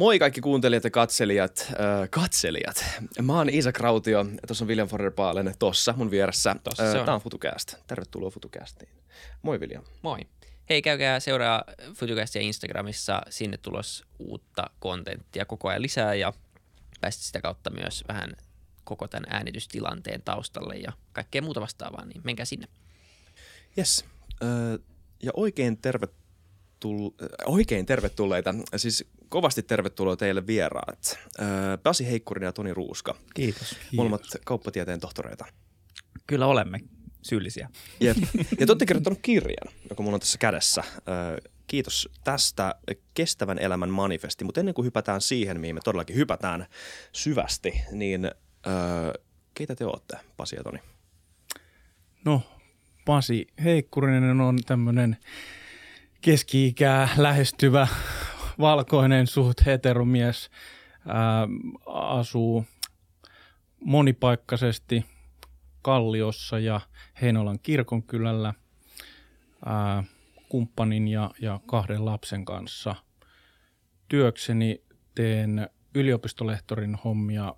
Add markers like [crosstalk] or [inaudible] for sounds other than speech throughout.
Moi kaikki kuuntelijat ja katselijat. Äh, katselijat. Mä oon Iisa Krautio. Tuossa on William Forderpaalen tossa mun vieressä. Tossa on. Tää on FutuCast. Tervetuloa FutuCastiin. Moi William. Moi. Hei, käykää seuraa Futucastia Instagramissa. Sinne tulos uutta kontenttia koko ajan lisää ja päästä sitä kautta myös vähän koko tämän äänitystilanteen taustalle ja kaikkea muuta vastaavaa, niin menkää sinne. Yes. Äh, ja oikein, tervetull- oikein tervetulleita, siis kovasti tervetuloa teille vieraat. Pasi Heikkurinen ja Toni Ruuska. Kiitos. Molemmat kauppatieteen tohtoreita. Kyllä olemme syyllisiä. Jep. Ja te olette [laughs] kirjoittanut kirjan, joka mulla on tässä kädessä. Kiitos tästä kestävän elämän manifesti, mutta ennen kuin hypätään siihen, mihin me todellakin hypätään syvästi, niin keitä te olette, Pasi ja Toni? No, Pasi Heikkurinen on tämmöinen keski-ikää lähestyvä valkoinen suht heteromies. Ää, asuu monipaikkaisesti Kalliossa ja Heinolan kirkonkylällä ää, kumppanin ja, ja kahden lapsen kanssa. Työkseni teen yliopistolehtorin hommia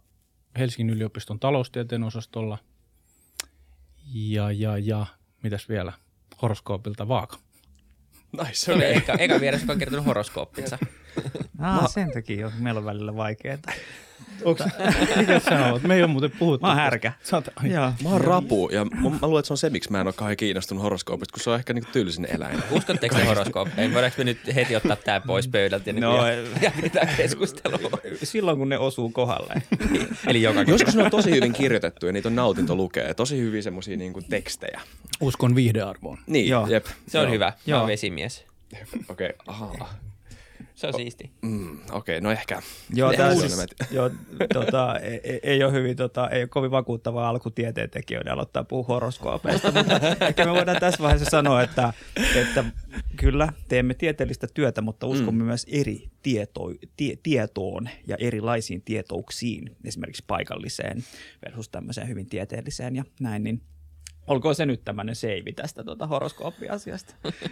Helsingin yliopiston taloustieteen osastolla. Ja, ja, ja, mitäs vielä? Horoskoopilta vaaka. Nice, Se oli eka, eka vieressä, joka on kertonut horoskooppinsa. Ah, sen takia on. Meillä on välillä vaikeaa. Mikä sä oot? Me ei ole muuten puhuttu. Mä oon härkä. Sä oot, ai, Joo. Mä oon rapu ja mä, mä luulen, että se on se, miksi mä en ole kauhean kiinnostunut horoskoopista, kun se on ehkä niinku tylsin eläin. Uskotteko te horoskooppeihin? Voidaanko me nyt heti ottaa tämä pois pöydältä ja, No, no, ja, ja pidetään keskustelua? Silloin kun ne osuu kohdalle. [laughs] Eli joka Joskus ne on tosi hyvin kirjoitettu ja niitä on nautinto lukea. Tosi hyviä semmosia niinku tekstejä. Uskon viihdearvoon. Niin, Joo. jep. Se on Joo. hyvä. Mä Joo. oon vesimies. Okei, okay. aha. Se on siisti. Mm, Okei, okay, no ehkä. Joo, se siis, joo tota, ei, ei- ei, ole hyvin, tota, ei ole kovin vakuuttavaa alku tieteentekijöiden aloittaa puhua horoskoopeista, [laughs] mutta ehkä me voidaan tässä vaiheessa sanoa, että, että kyllä teemme tieteellistä työtä, mutta uskomme mm. myös eri tieto, tie, tietoon ja erilaisiin tietouksiin, esimerkiksi paikalliseen versus tämmöiseen hyvin tieteelliseen ja näin, niin olkoon se nyt tämmöinen seivi tästä tota horoskooppiasiasta. Okay.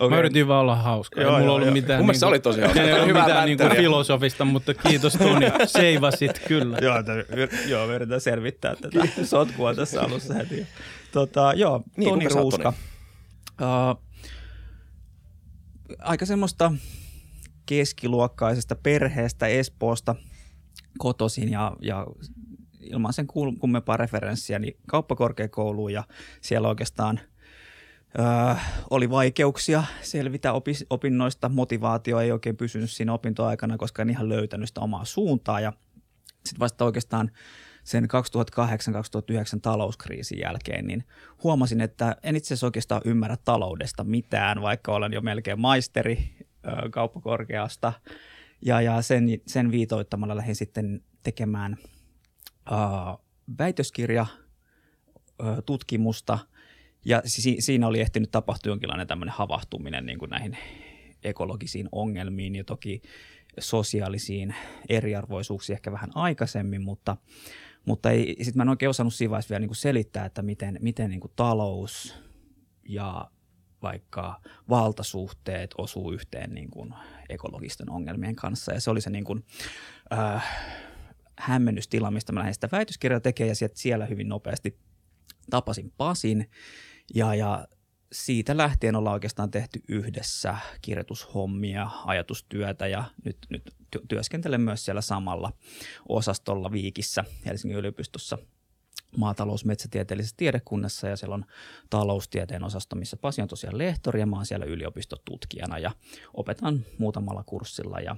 [laughs] Mä yritin vaan olla hauska. Joo, Ei mulla joo, ollut joo. mitään, Mun mielestä se oli tosi hauska. [laughs] Ei ollut hyvää mitään niinku bänteriä. filosofista, mutta kiitos Toni. [laughs] Seivasit kyllä. joo, että, yr- joo, me yritetään selvittää tätä sotkua tässä alussa heti. Tota, joo, Niin, Toni Ruuska. Uh, aika semmoista keskiluokkaisesta perheestä Espoosta kotoisin ja, ja ilman sen kummempaa referenssiä, niin kauppakorkeakouluun ja siellä oikeastaan Öö, oli vaikeuksia selvitä opi- opinnoista, motivaatio ei oikein pysynyt siinä opintoaikana, koska en ihan löytänyt sitä omaa suuntaa ja sitten vasta oikeastaan sen 2008-2009 talouskriisin jälkeen, niin huomasin, että en itse asiassa oikeastaan ymmärrä taloudesta mitään, vaikka olen jo melkein maisteri ö, kauppakorkeasta. Ja, ja sen, sen viitoittamalla lähdin sitten tekemään ö, väitöskirja tutkimusta, ja si- siinä oli ehtinyt tapahtua jonkinlainen tämmöinen havahtuminen niin kuin näihin ekologisiin ongelmiin ja toki sosiaalisiin eriarvoisuuksiin ehkä vähän aikaisemmin, mutta, mutta ei, sit mä en oikein osannut siinä vaiheessa vielä niin kuin selittää, että miten, miten niin kuin talous ja vaikka valtasuhteet osuu yhteen niin kuin ekologisten ongelmien kanssa. Ja se oli se niin kuin, äh, hämmennystila, mistä mä lähdin sitä väitöskirjaa tekemään ja sieltä siellä hyvin nopeasti tapasin Pasin. Ja, ja siitä lähtien ollaan oikeastaan tehty yhdessä kirjoitushommia, ajatustyötä ja nyt, nyt ty- työskentelen myös siellä samalla osastolla Viikissä Helsingin yliopistossa maatalous- metsätieteellisessä tiedekunnassa ja siellä on taloustieteen osasto, missä Pasi on tosiaan lehtori ja mä oon siellä yliopistotutkijana ja opetan muutamalla kurssilla ja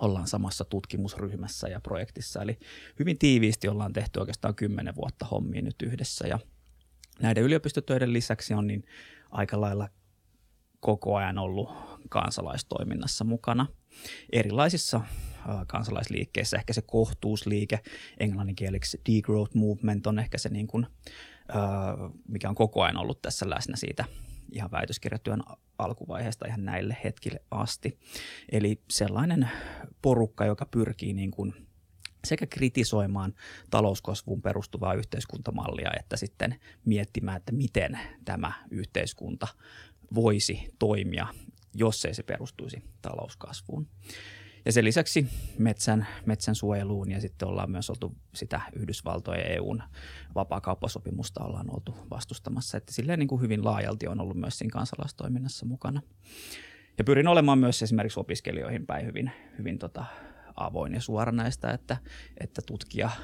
ollaan samassa tutkimusryhmässä ja projektissa. Eli hyvin tiiviisti ollaan tehty oikeastaan kymmenen vuotta hommia nyt yhdessä ja näiden yliopistotöiden lisäksi on niin aika lailla koko ajan ollut kansalaistoiminnassa mukana erilaisissa kansalaisliikkeissä. Ehkä se kohtuusliike, englanninkieliksi degrowth movement on ehkä se, niin kuin, mikä on koko ajan ollut tässä läsnä siitä ihan väitöskirjatyön alkuvaiheesta ihan näille hetkille asti. Eli sellainen porukka, joka pyrkii niin kuin sekä kritisoimaan talouskasvuun perustuvaa yhteiskuntamallia, että sitten miettimään, että miten tämä yhteiskunta voisi toimia, jos ei se perustuisi talouskasvuun. Ja sen lisäksi metsän, metsän suojeluun ja sitten ollaan myös oltu sitä Yhdysvaltojen ja EUn vapaakauppasopimusta ollaan oltu vastustamassa. Että silleen niin kuin hyvin laajalti on ollut myös siinä kansalaistoiminnassa mukana. Ja pyrin olemaan myös esimerkiksi opiskelijoihin päin hyvin, hyvin tota avoin ja suora näistä, että, että tutkija –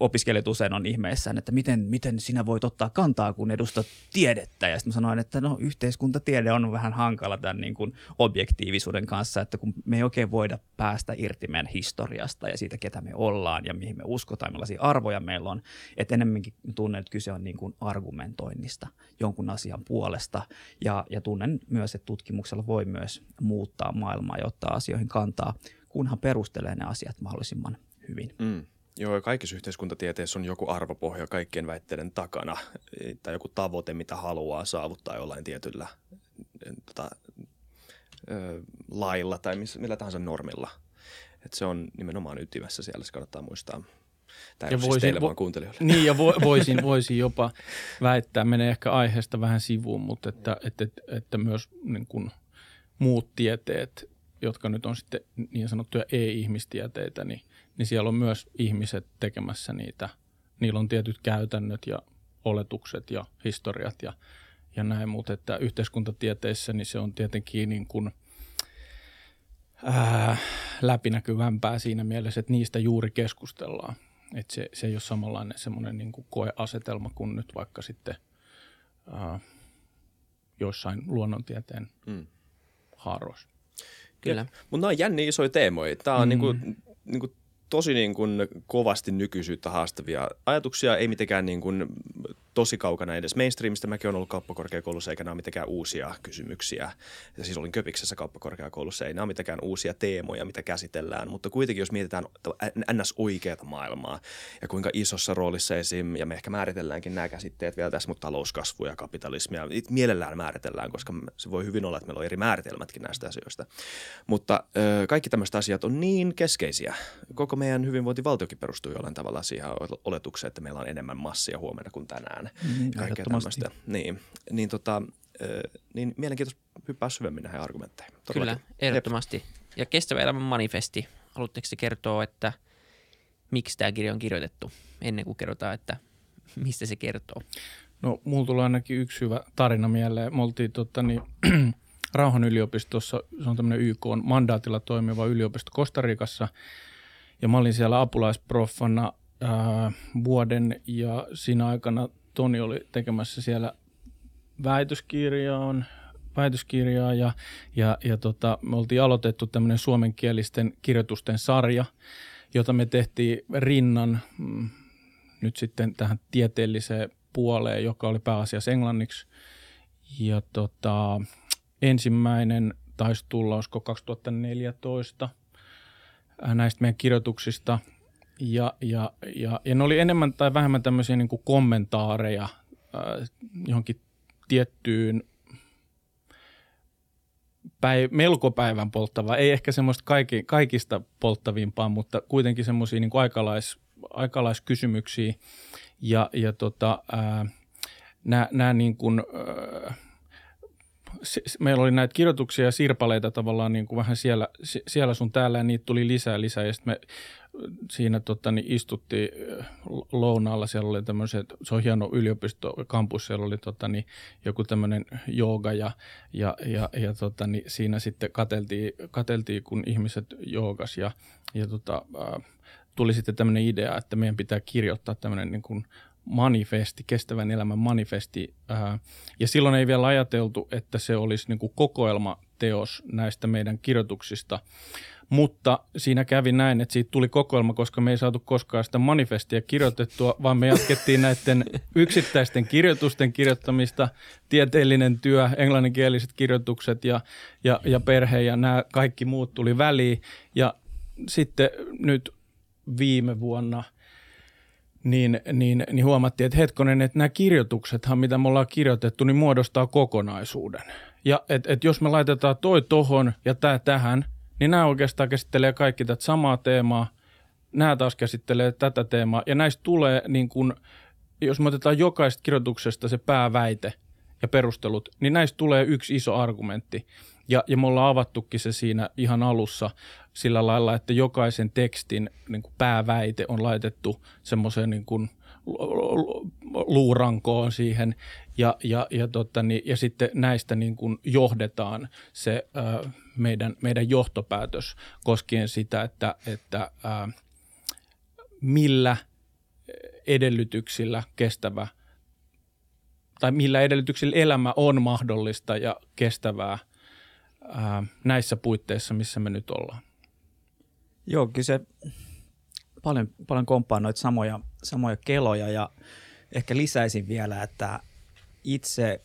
opiskelijat usein on ihmeissään, että miten, miten sinä voit ottaa kantaa, kun edustat tiedettä. Ja sitten sanoin, että no yhteiskuntatiede on vähän hankala tämän niin kuin objektiivisuuden kanssa, että kun me ei oikein voida päästä irti meidän historiasta ja siitä, ketä me ollaan ja mihin me uskotaan, millaisia arvoja meillä on. Että enemmänkin tunnen, että kyse on niin kuin argumentoinnista jonkun asian puolesta. Ja, ja tunnen myös, että tutkimuksella voi myös muuttaa maailmaa ja ottaa asioihin kantaa, kunhan perustelee ne asiat mahdollisimman hyvin. Mm. Joo, kaikissa yhteiskuntatieteessä on joku arvopohja kaikkien väitteiden takana tai joku tavoite, mitä haluaa saavuttaa jollain tietyllä tota, ö, lailla tai missä, millä tahansa normilla. Et se on nimenomaan ytimessä siellä, se kannattaa muistaa. Tämä ja siis voisin, teille, vo- vaan kuuntelijoille. Niin, ja vo, [laughs] voisin, voisin jopa väittää, menee ehkä aiheesta vähän sivuun, mutta että, että, että, että myös niin kuin muut tieteet, jotka nyt on sitten niin sanottuja ei-ihmistieteitä, niin niin siellä on myös ihmiset tekemässä niitä. Niillä on tietyt käytännöt ja oletukset ja historiat ja, ja näin, mutta että yhteiskuntatieteissä niin se on tietenkin niin kuin, ää, läpinäkyvämpää siinä mielessä, että niistä juuri keskustellaan. Että se, se ei ole samanlainen semmoinen niin kuin koeasetelma kuin nyt vaikka sitten ää, joissain luonnontieteen mm. haaroissa. Kyllä. Mutta nämä on jänniä isoja teemoja. Tämä on mm. niin kuin, niin kuin tosi niin kuin kovasti nykyisyyttä haastavia ajatuksia, ei mitenkään niin kuin tosi kaukana edes mainstreamista. Mäkin olen ollut kauppakorkeakoulussa, eikä nämä ole mitenkään uusia kysymyksiä. Ja siis olin Köpiksessä kauppakorkeakoulussa, ei nämä ole mitenkään uusia teemoja, mitä käsitellään. Mutta kuitenkin, jos mietitään ns. oikeata maailmaa ja kuinka isossa roolissa esim. ja me ehkä määritelläänkin nämä käsitteet vielä tässä, mutta talouskasvu ja kapitalismi ja mielellään määritellään, koska se voi hyvin olla, että meillä on eri määritelmätkin näistä asioista. Mutta ö, kaikki tämmöiset asiat on niin keskeisiä. Koko meidän hyvinvointivaltiokin perustuu jollain tavalla siihen oletukseen, että meillä on enemmän massia huomenna kuin tänään mitään. Mm, kaikkea tämmöistä. Niin, niin, tota, niin mielenkiintoista hyppää syvemmin näihin argumentteihin. Todellakin. Kyllä, ehdottomasti. Jep. Ja kestävä elämän manifesti. Haluatteko te kertoa, että miksi tämä kirja on kirjoitettu ennen kuin kerrotaan, että mistä se kertoo? No, mulla tulee ainakin yksi hyvä tarina mieleen. Me oltiin tota, niin, [clears throat] Rauhan yliopistossa, se on tämmöinen YK on mandaatilla toimiva yliopisto Kostarikassa, ja mä olin siellä apulaisproffana ää, vuoden, ja siinä aikana Toni oli tekemässä siellä väitöskirjaan, väitöskirjaa ja, ja, ja tota, me oltiin aloitettu tämmöinen suomenkielisten kirjoitusten sarja, jota me tehtiin rinnan mm, nyt sitten tähän tieteelliseen puoleen, joka oli pääasiassa englanniksi. Ja tota, ensimmäinen taisi tulla, olisiko 2014 näistä meidän kirjoituksista – ja, ja, ja, ja ne oli enemmän tai vähemmän tämmöisiä niin kuin kommentaareja äh, johonkin tiettyyn päiv- melko päivän polttavaa, ei ehkä semmoista kaikki, kaikista polttavimpaa, mutta kuitenkin semmoisia niin aikalais, aikalaiskysymyksiä. Ja, ja tota, äh, nämä niin kuin, äh, meillä oli näitä kirjoituksia ja sirpaleita tavallaan niin kuin vähän siellä, siellä sun täällä ja niitä tuli lisää lisää. Ja sitten me siinä tota, niin istuttiin äh, lounaalla, siellä oli tämmöiset, se on hieno yliopistokampus, siellä oli tota, niin, joku tämmöinen jooga ja, ja, ja, ja tota, niin, siinä sitten kateltiin, kateltiin, kun ihmiset joogas ja, ja tota, tuli sitten tämmöinen idea, että meidän pitää kirjoittaa tämmöinen niin kuin manifesti, kestävän elämän manifesti. Ja silloin ei vielä ajateltu, että se olisi niin kuin kokoelmateos näistä meidän kirjoituksista. Mutta siinä kävi näin, että siitä tuli kokoelma, koska me ei saatu koskaan sitä manifestia kirjoitettua, vaan me jatkettiin näiden [laughs] yksittäisten kirjoitusten kirjoittamista, tieteellinen työ, englanninkieliset kirjoitukset ja, ja, ja perhe ja nämä kaikki muut tuli väliin. Ja sitten nyt viime vuonna – niin, niin, niin huomattiin, että hetkonen, että nämä kirjoituksethan, mitä me ollaan kirjoitettu, niin muodostaa kokonaisuuden. Ja et, et jos me laitetaan toi tohon ja tämä tähän, niin nämä oikeastaan käsittelee kaikki tätä samaa teemaa, nämä taas käsittelee tätä teemaa, ja näistä tulee niin kuin, jos me otetaan jokaisesta kirjoituksesta se pääväite ja perustelut, niin näistä tulee yksi iso argumentti. Ja, ja me ollaan avattukin se siinä ihan alussa sillä lailla, että jokaisen tekstin niin kuin pääväite on laitettu semmoiseen niin kuin luurankoon siihen. Ja, ja, ja, tota, niin, ja sitten näistä niin kuin johdetaan se ää, meidän, meidän johtopäätös koskien sitä, että, että ää, millä edellytyksillä kestävä tai millä edellytyksillä elämä on mahdollista ja kestävää ää, näissä puitteissa, missä me nyt ollaan. Joo, kyllä se paljon, paljon komppaa noita samoja, samoja keloja ja ehkä lisäisin vielä, että itse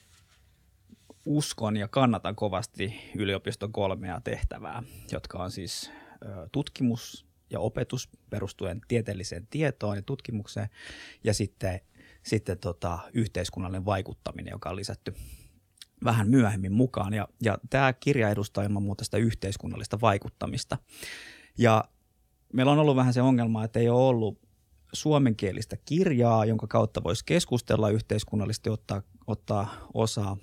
uskon ja kannatan kovasti yliopiston kolmea tehtävää, jotka on siis tutkimus ja opetus perustuen tieteelliseen tietoon ja tutkimukseen ja sitten, sitten tota, yhteiskunnallinen vaikuttaminen, joka on lisätty vähän myöhemmin mukaan. Ja, ja tämä kirja edustaa ilman muuta sitä yhteiskunnallista vaikuttamista. Ja meillä on ollut vähän se ongelma, että ei ole ollut suomenkielistä kirjaa, jonka kautta voisi keskustella yhteiskunnallisesti, ottaa, ottaa osaa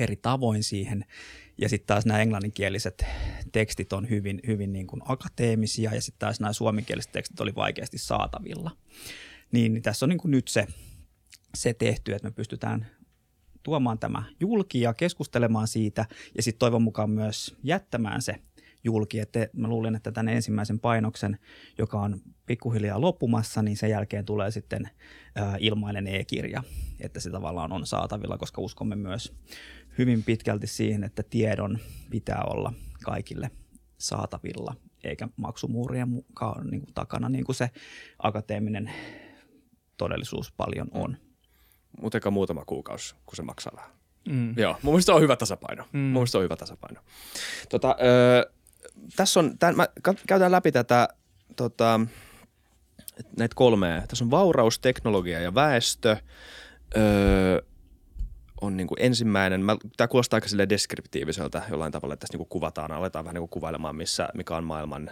eri tavoin siihen. Ja sitten taas nämä englanninkieliset tekstit on hyvin, hyvin niin kuin akateemisia ja sitten taas nämä suomenkieliset tekstit oli vaikeasti saatavilla. Niin, niin tässä on niin kuin nyt se, se tehty, että me pystytään tuomaan tämä julki ja keskustelemaan siitä ja sitten toivon mukaan myös jättämään se julki. Että mä luulen, että tämän ensimmäisen painoksen, joka on pikkuhiljaa loppumassa, niin sen jälkeen tulee sitten ilmainen e-kirja, että se tavallaan on saatavilla, koska uskomme myös hyvin pitkälti siihen, että tiedon pitää olla kaikille saatavilla, eikä maksumuurien mukaan niin kuin takana, niin kuin se akateeminen todellisuus paljon on. Mutta eikä muutama kuukausi, kun se maksaa vähän. Mm. Joo, mun mielestä on hyvä tasapaino. Mm. Mun mielestä on hyvä tasapaino. Tota, öö, tässä on, tämän, mä käytän läpi tätä tota, näitä kolmea. Tässä on vauraus, teknologia ja väestö. Öö, on niin kuin ensimmäinen, tämä kuulostaa aika sille deskriptiiviseltä jollain tavalla, että tässä niin kuin kuvataan, aletaan vähän niin kuin kuvailemaan, missä, mikä on maailman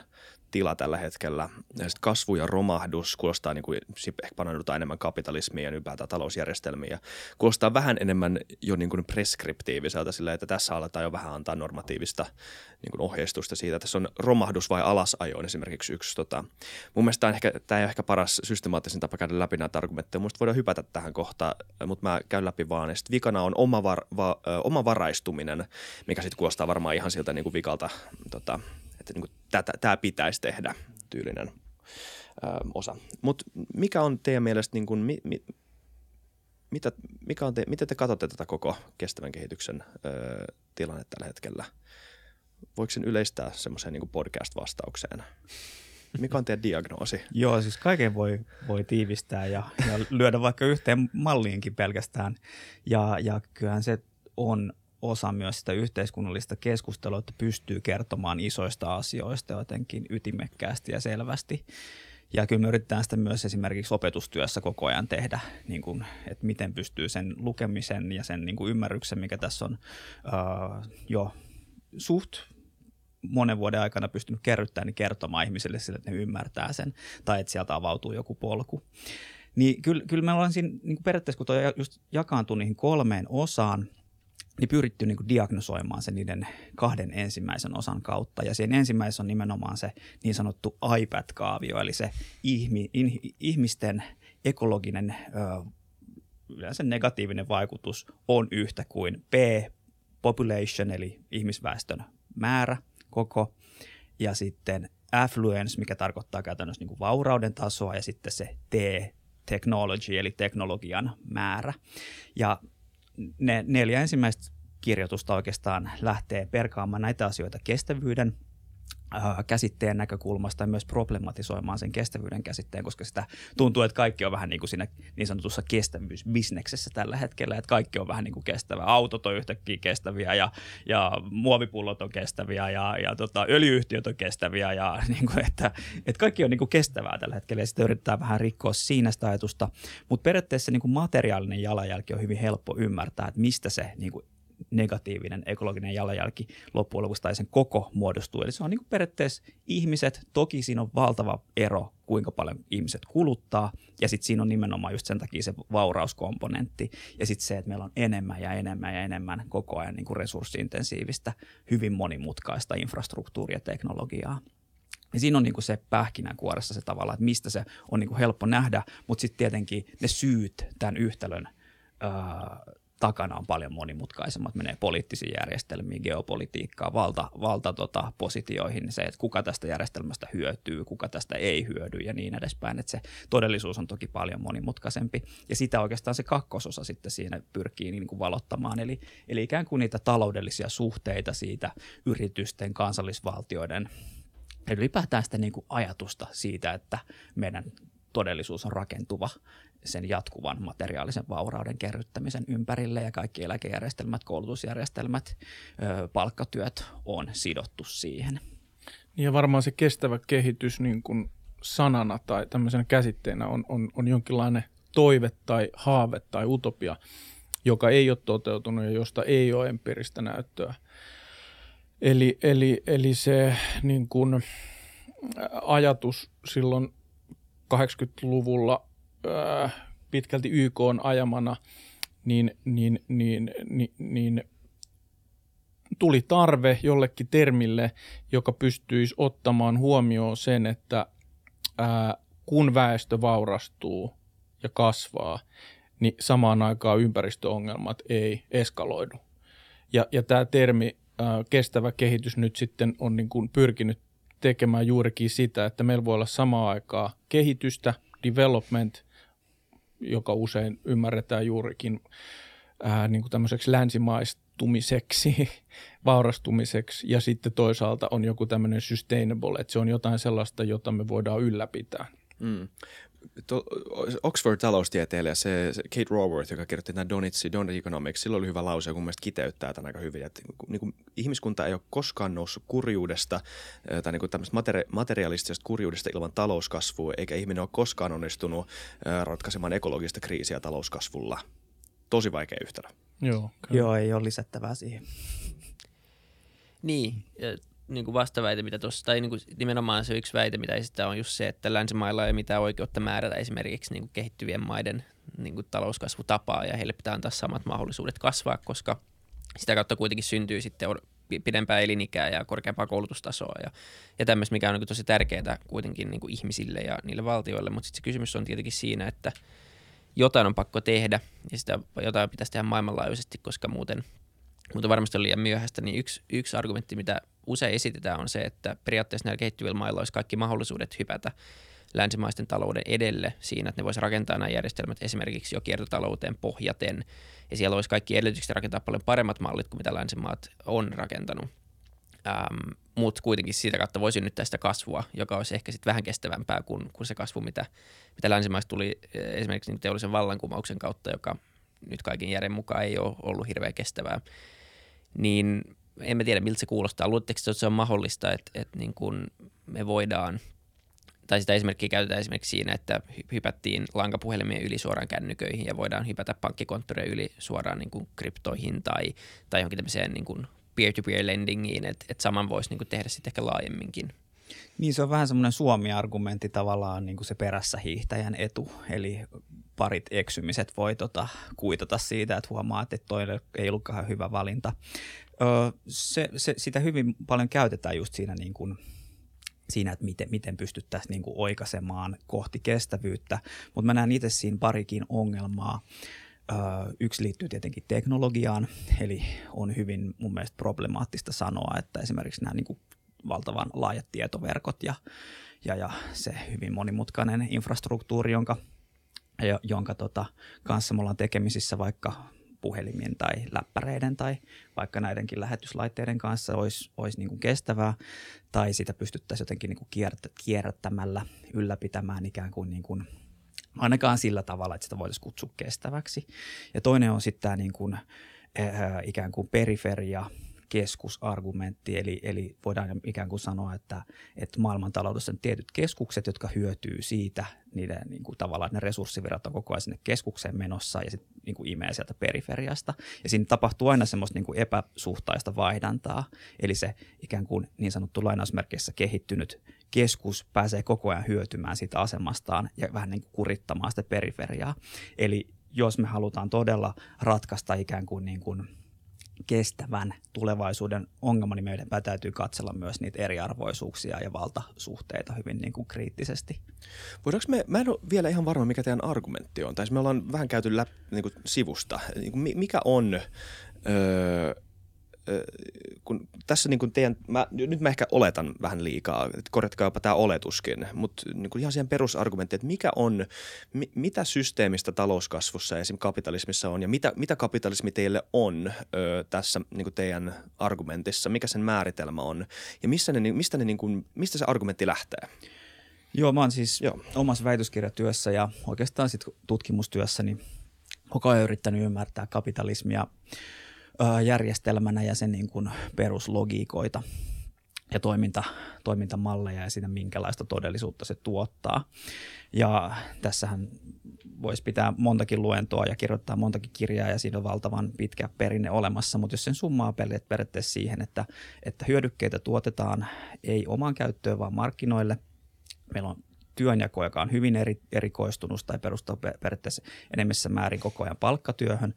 tila tällä hetkellä. Ja sitten kasvu ja romahdus kuulostaa, niin kuin, ehkä paneudutaan enemmän kapitalismiin ja ylipäätään talousjärjestelmiin. Ja kuulostaa vähän enemmän jo niin kuin preskriptiiviseltä sillä, että tässä aletaan jo vähän antaa normatiivista niin kuin ohjeistusta siitä. Tässä on romahdus vai alasajo on esimerkiksi yksi. Tota, mun mielestä tämä, ehkä, tämä ei ole ehkä paras systemaattisin tapa käydä läpi näitä argumentteja. Mun voidaan hypätä tähän kohtaan, mutta mä käyn läpi vaan. Sitten vikana on omavar, va, omavaraistuminen, mikä sitten kuulostaa varmaan ihan siltä niin kuin vikalta tota, että niin tämä pitäisi tehdä tyylinen ö, osa. Mutta mikä on teidän mielestä, niin kuin, mi, mi, mitä, mikä on te, miten te katsotte tätä koko kestävän kehityksen ö, tilanne tällä hetkellä? Voiko sen yleistää semmoiseen niin podcast-vastaukseen? Mikä on teidän diagnoosi? [laughs] Joo, siis kaiken voi, voi tiivistää ja, ja lyödä vaikka yhteen malliinkin pelkästään. Ja, ja kyllähän se on osa myös sitä yhteiskunnallista keskustelua, että pystyy kertomaan isoista asioista jotenkin ytimekkäästi ja selvästi. Ja kyllä me yritetään sitä myös esimerkiksi opetustyössä koko ajan tehdä, niin kuin, että miten pystyy sen lukemisen ja sen niin kuin ymmärryksen, mikä tässä on uh, jo suht monen vuoden aikana pystynyt kerryttämään, niin kertomaan ihmisille sille, että ne ymmärtää sen, tai että sieltä avautuu joku polku. Niin kyllä, kyllä me ollaan siinä niin kuin periaatteessa, kun tuo just jakaantuu niihin kolmeen osaan, niin pyritty niin kuin diagnosoimaan se niiden kahden ensimmäisen osan kautta. Ja siinä ensimmäisessä on nimenomaan se niin sanottu iPad-kaavio, eli se ihmi, in, ihmisten ekologinen ö, yleensä negatiivinen vaikutus on yhtä kuin P, population, eli ihmisväestön määrä, koko, ja sitten affluence, mikä tarkoittaa käytännössä niin kuin vaurauden tasoa, ja sitten se T, technology, eli teknologian määrä. Ja ne neljä ensimmäistä kirjoitusta oikeastaan lähtee perkaamaan näitä asioita kestävyyden käsitteen näkökulmasta ja myös problematisoimaan sen kestävyyden käsitteen, koska sitä tuntuu, että kaikki on vähän niin kuin siinä niin sanotussa kestävyysbisneksessä tällä hetkellä, että kaikki on vähän niin kuin kestävä. Autot on yhtäkkiä kestäviä ja, ja muovipullot on kestäviä ja, ja tota, öljyyhtiöt on kestäviä ja [laughs] niin kuin, että, että kaikki on niin kuin kestävää tällä hetkellä ja sitä yritetään vähän rikkoa siinä sitä ajatusta, mutta periaatteessa niin kuin materiaalinen jalanjälki on hyvin helppo ymmärtää, että mistä se niin kuin negatiivinen ekologinen jalanjälki loppujen lopuksi tai sen koko muodostuu. Eli se on niin kuin periaatteessa ihmiset, toki siinä on valtava ero, kuinka paljon ihmiset kuluttaa, ja sitten siinä on nimenomaan just sen takia se vaurauskomponentti, ja sitten se, että meillä on enemmän ja enemmän ja enemmän koko ajan niin kuin resurssiintensiivistä, hyvin monimutkaista infrastruktuuria ja teknologiaa. Ja siinä on niin kuin se pähkinänkuoressa se tavalla, että mistä se on niin kuin helppo nähdä, mutta sitten tietenkin ne syyt tämän yhtälön takana on paljon monimutkaisemmat, menee poliittisiin järjestelmiin, geopolitiikkaan, valta, valta tota, positioihin, se, että kuka tästä järjestelmästä hyötyy, kuka tästä ei hyödy ja niin edespäin, että se todellisuus on toki paljon monimutkaisempi. Ja sitä oikeastaan se kakkososa sitten siinä pyrkii niin kuin valottamaan, eli, eli ikään kuin niitä taloudellisia suhteita siitä yritysten, kansallisvaltioiden ylipäätään sitä niin kuin ajatusta siitä, että meidän todellisuus on rakentuva sen jatkuvan materiaalisen vaurauden kerryttämisen ympärille ja kaikki eläkejärjestelmät, koulutusjärjestelmät, palkkatyöt on sidottu siihen. Ja varmaan se kestävä kehitys niin kuin sanana tai tämmöisenä käsitteenä on, on, on jonkinlainen toive tai haave tai utopia, joka ei ole toteutunut ja josta ei ole empiiristä näyttöä. Eli, eli, eli se niin kuin, ajatus silloin 80-luvulla äh, pitkälti YK on ajamana, niin, niin, niin, niin, niin tuli tarve jollekin termille, joka pystyisi ottamaan huomioon sen, että ää, kun väestö vaurastuu ja kasvaa, niin samaan aikaan ympäristöongelmat ei eskaloidu. Ja, ja tämä termi ää, kestävä kehitys nyt sitten on niin kuin pyrkinyt tekemään juurikin sitä, että meillä voi olla samaan aikaa kehitystä, development, joka usein ymmärretään juurikin ää, niin kuin tämmöiseksi länsimaistumiseksi, [laughs] vaurastumiseksi, ja sitten toisaalta on joku tämmöinen sustainable, että se on jotain sellaista, jota me voidaan ylläpitää. Mm. Oxford-taloustieteilijä, se, se Kate Raworth, joka kirjoitti tämän Donitsi, Donut Economics, sillä oli hyvä lause, joka mun mielestä kiteyttää tämän aika hyvin. Että, niin kuin, ihmiskunta ei ole koskaan noussut kurjuudesta tai niin kuin materi- materialistisesta kurjuudesta ilman talouskasvua, eikä ihminen ole koskaan onnistunut ratkaisemaan ekologista kriisiä talouskasvulla. Tosi vaikea yhtälö. Joo, Joo, ei ole lisättävää siihen. Niin, niin kuin vastaväite, mitä tuossa, tai niin kuin nimenomaan se yksi väite, mitä esittää, on just se, että länsimailla ei mitään oikeutta määrätä esimerkiksi niin kuin kehittyvien maiden niin kuin talouskasvutapaa, ja heille pitää antaa samat mahdollisuudet kasvaa, koska sitä kautta kuitenkin syntyy sitten pidempää elinikää ja korkeampaa koulutustasoa ja, ja tämmöistä, mikä on niin tosi tärkeää kuitenkin niin kuin ihmisille ja niille valtioille, mutta sitten se kysymys on tietenkin siinä, että jotain on pakko tehdä ja sitä jotain pitäisi tehdä maailmanlaajuisesti, koska muuten, muuten varmasti on liian myöhäistä, niin yksi, yksi argumentti, mitä usein esitetään on se, että periaatteessa näillä kehittyvillä mailla olisi kaikki mahdollisuudet hypätä länsimaisten talouden edelle siinä, että ne voisi rakentaa nämä järjestelmät esimerkiksi jo kiertotalouteen pohjaten, ja siellä olisi kaikki edellytykset rakentaa paljon paremmat mallit kuin mitä länsimaat on rakentanut. Ähm, mutta kuitenkin siitä kautta voi synnyttää sitä kasvua, joka olisi ehkä sitten vähän kestävämpää kuin, kuin se kasvu, mitä, mitä länsimaista tuli esimerkiksi niin teollisen vallankumouksen kautta, joka nyt kaiken järjen mukaan ei ole ollut hirveän kestävää. Niin emme tiedä, miltä se kuulostaa. Luuletteko, että se on mahdollista, että, että niin kuin me voidaan, tai sitä esimerkkiä käytetään esimerkiksi siinä, että hypättiin lankapuhelimien yli suoraan kännyköihin ja voidaan hypätä pankkikonttoreja yli suoraan niin kuin kryptoihin tai, tai johonkin tämmöiseen niin kuin peer-to-peer lendingiin, että, että saman voisi niin kuin tehdä sitten ehkä laajemminkin. Niin se on vähän semmoinen Suomi-argumentti tavallaan niin kuin se perässä hiihtäjän etu, eli parit eksymiset voi tota, kuitata siitä, että huomaa, että toi ei ollutkaan hyvä valinta. Se, se, sitä hyvin paljon käytetään just siinä, niin kuin, siinä että miten, miten pystyttäisiin niin kuin oikaisemaan kohti kestävyyttä, mutta mä näen itse siinä parikin ongelmaa. Yksi liittyy tietenkin teknologiaan, eli on hyvin mun mielestä problemaattista sanoa, että esimerkiksi nämä niin kuin valtavan laajat tietoverkot ja, ja, ja se hyvin monimutkainen infrastruktuuri, jonka, jonka tota, kanssa me ollaan tekemisissä vaikka puhelimien tai läppäreiden tai vaikka näidenkin lähetyslaitteiden kanssa olisi, olisi niin kuin kestävää tai sitä pystyttäisiin jotenkin niin kuin kierrättämällä ylläpitämään ikään kuin, niin kuin ainakaan sillä tavalla, että sitä voitaisiin kutsua kestäväksi. Ja toinen on sitten tämä niin kuin, äh, ikään kuin periferia keskusargumentti, eli, eli voidaan ikään kuin sanoa, että, että maailmantaloudessa on tietyt keskukset, jotka hyötyy siitä, niiden niin kuin tavallaan ne resurssivirrat on koko ajan sinne keskukseen menossa ja sitten niin kuin imee sieltä periferiasta. Ja siinä tapahtuu aina semmoista niin kuin epäsuhtaista vaihdantaa, eli se ikään kuin niin sanottu lainausmerkeissä kehittynyt keskus pääsee koko ajan hyötymään siitä asemastaan ja vähän niin kuin kurittamaan sitä periferiaa. Eli jos me halutaan todella ratkaista ikään kuin, niin kuin kestävän tulevaisuuden ongelma, niin meidän täytyy katsella myös niitä eriarvoisuuksia ja valtasuhteita hyvin niin kuin kriittisesti. Voidaanko me, mä en ole vielä ihan varma, mikä teidän argumentti on, tai siis me ollaan vähän käyty läpi niin kuin sivusta. Niin kuin mikä on öö, kun tässä niin kuin teidän, mä, nyt mä ehkä oletan vähän liikaa, että korjatkaapa tämä oletuskin, mutta niin kuin ihan siihen perusargumentti, että mikä on, mi, mitä systeemistä talouskasvussa esimerkiksi kapitalismissa on ja mitä, mitä kapitalismi teille on ö, tässä niin kuin teidän argumentissa, mikä sen määritelmä on ja missä ne, mistä, ne, niin kuin, mistä se argumentti lähtee? Joo, mä oon siis Joo. omassa väitöskirjatyössä ja oikeastaan sitten tutkimustyössäni koko ajan yrittänyt ymmärtää kapitalismia – järjestelmänä ja sen niin kuin peruslogiikoita ja toiminta, toimintamalleja ja sitä, minkälaista todellisuutta se tuottaa. Ja tässähän voisi pitää montakin luentoa ja kirjoittaa montakin kirjaa ja siinä on valtavan pitkä perinne olemassa, mutta jos sen summaa periaatteessa siihen, että, että hyödykkeitä tuotetaan ei omaan käyttöön, vaan markkinoille. Meillä on työnjako, joka on hyvin eri, erikoistunut tai perustuu periaatteessa enemmissä määrin koko ajan palkkatyöhön,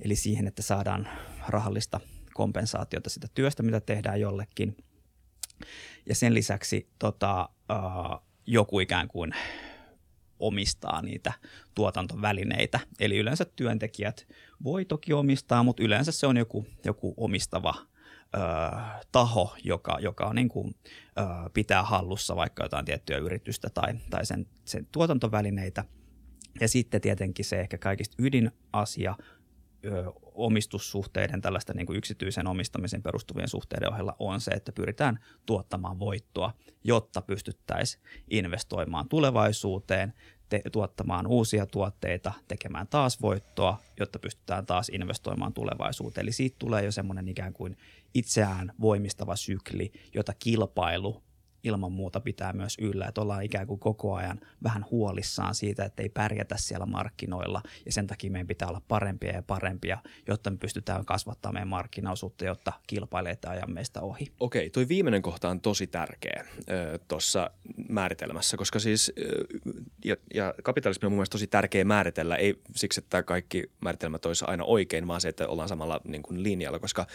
eli siihen, että saadaan rahallista kompensaatiota sitä työstä, mitä tehdään jollekin. Ja sen lisäksi tota, joku ikään kuin omistaa niitä tuotantovälineitä. Eli yleensä työntekijät voi toki omistaa, mutta yleensä se on joku, joku omistava ö, taho, joka, joka on niin kuin, ö, pitää hallussa vaikka jotain tiettyä yritystä tai, tai sen, sen tuotantovälineitä. Ja sitten tietenkin se ehkä kaikista ydinasia omistussuhteiden, tällaista niin kuin yksityisen omistamisen perustuvien suhteiden ohella on se, että pyritään tuottamaan voittoa, jotta pystyttäisiin investoimaan tulevaisuuteen, te- tuottamaan uusia tuotteita, tekemään taas voittoa, jotta pystytään taas investoimaan tulevaisuuteen. Eli siitä tulee jo semmoinen ikään kuin itseään voimistava sykli, jota kilpailu ilman muuta pitää myös yllä, että ollaan ikään kuin koko ajan vähän huolissaan siitä, että ei pärjätä siellä markkinoilla ja sen takia meidän pitää olla parempia ja parempia, jotta me pystytään kasvattamaan meidän markkinaosuutta, jotta kilpailijat ajan meistä ohi. Okei, toi viimeinen kohta on tosi tärkeä tuossa määritelmässä, koska siis ja, ja kapitalismi on mun mielestä tosi tärkeä määritellä, ei siksi, että kaikki määritelmät olisi aina oikein, vaan se, että ollaan samalla niin kuin linjalla, koska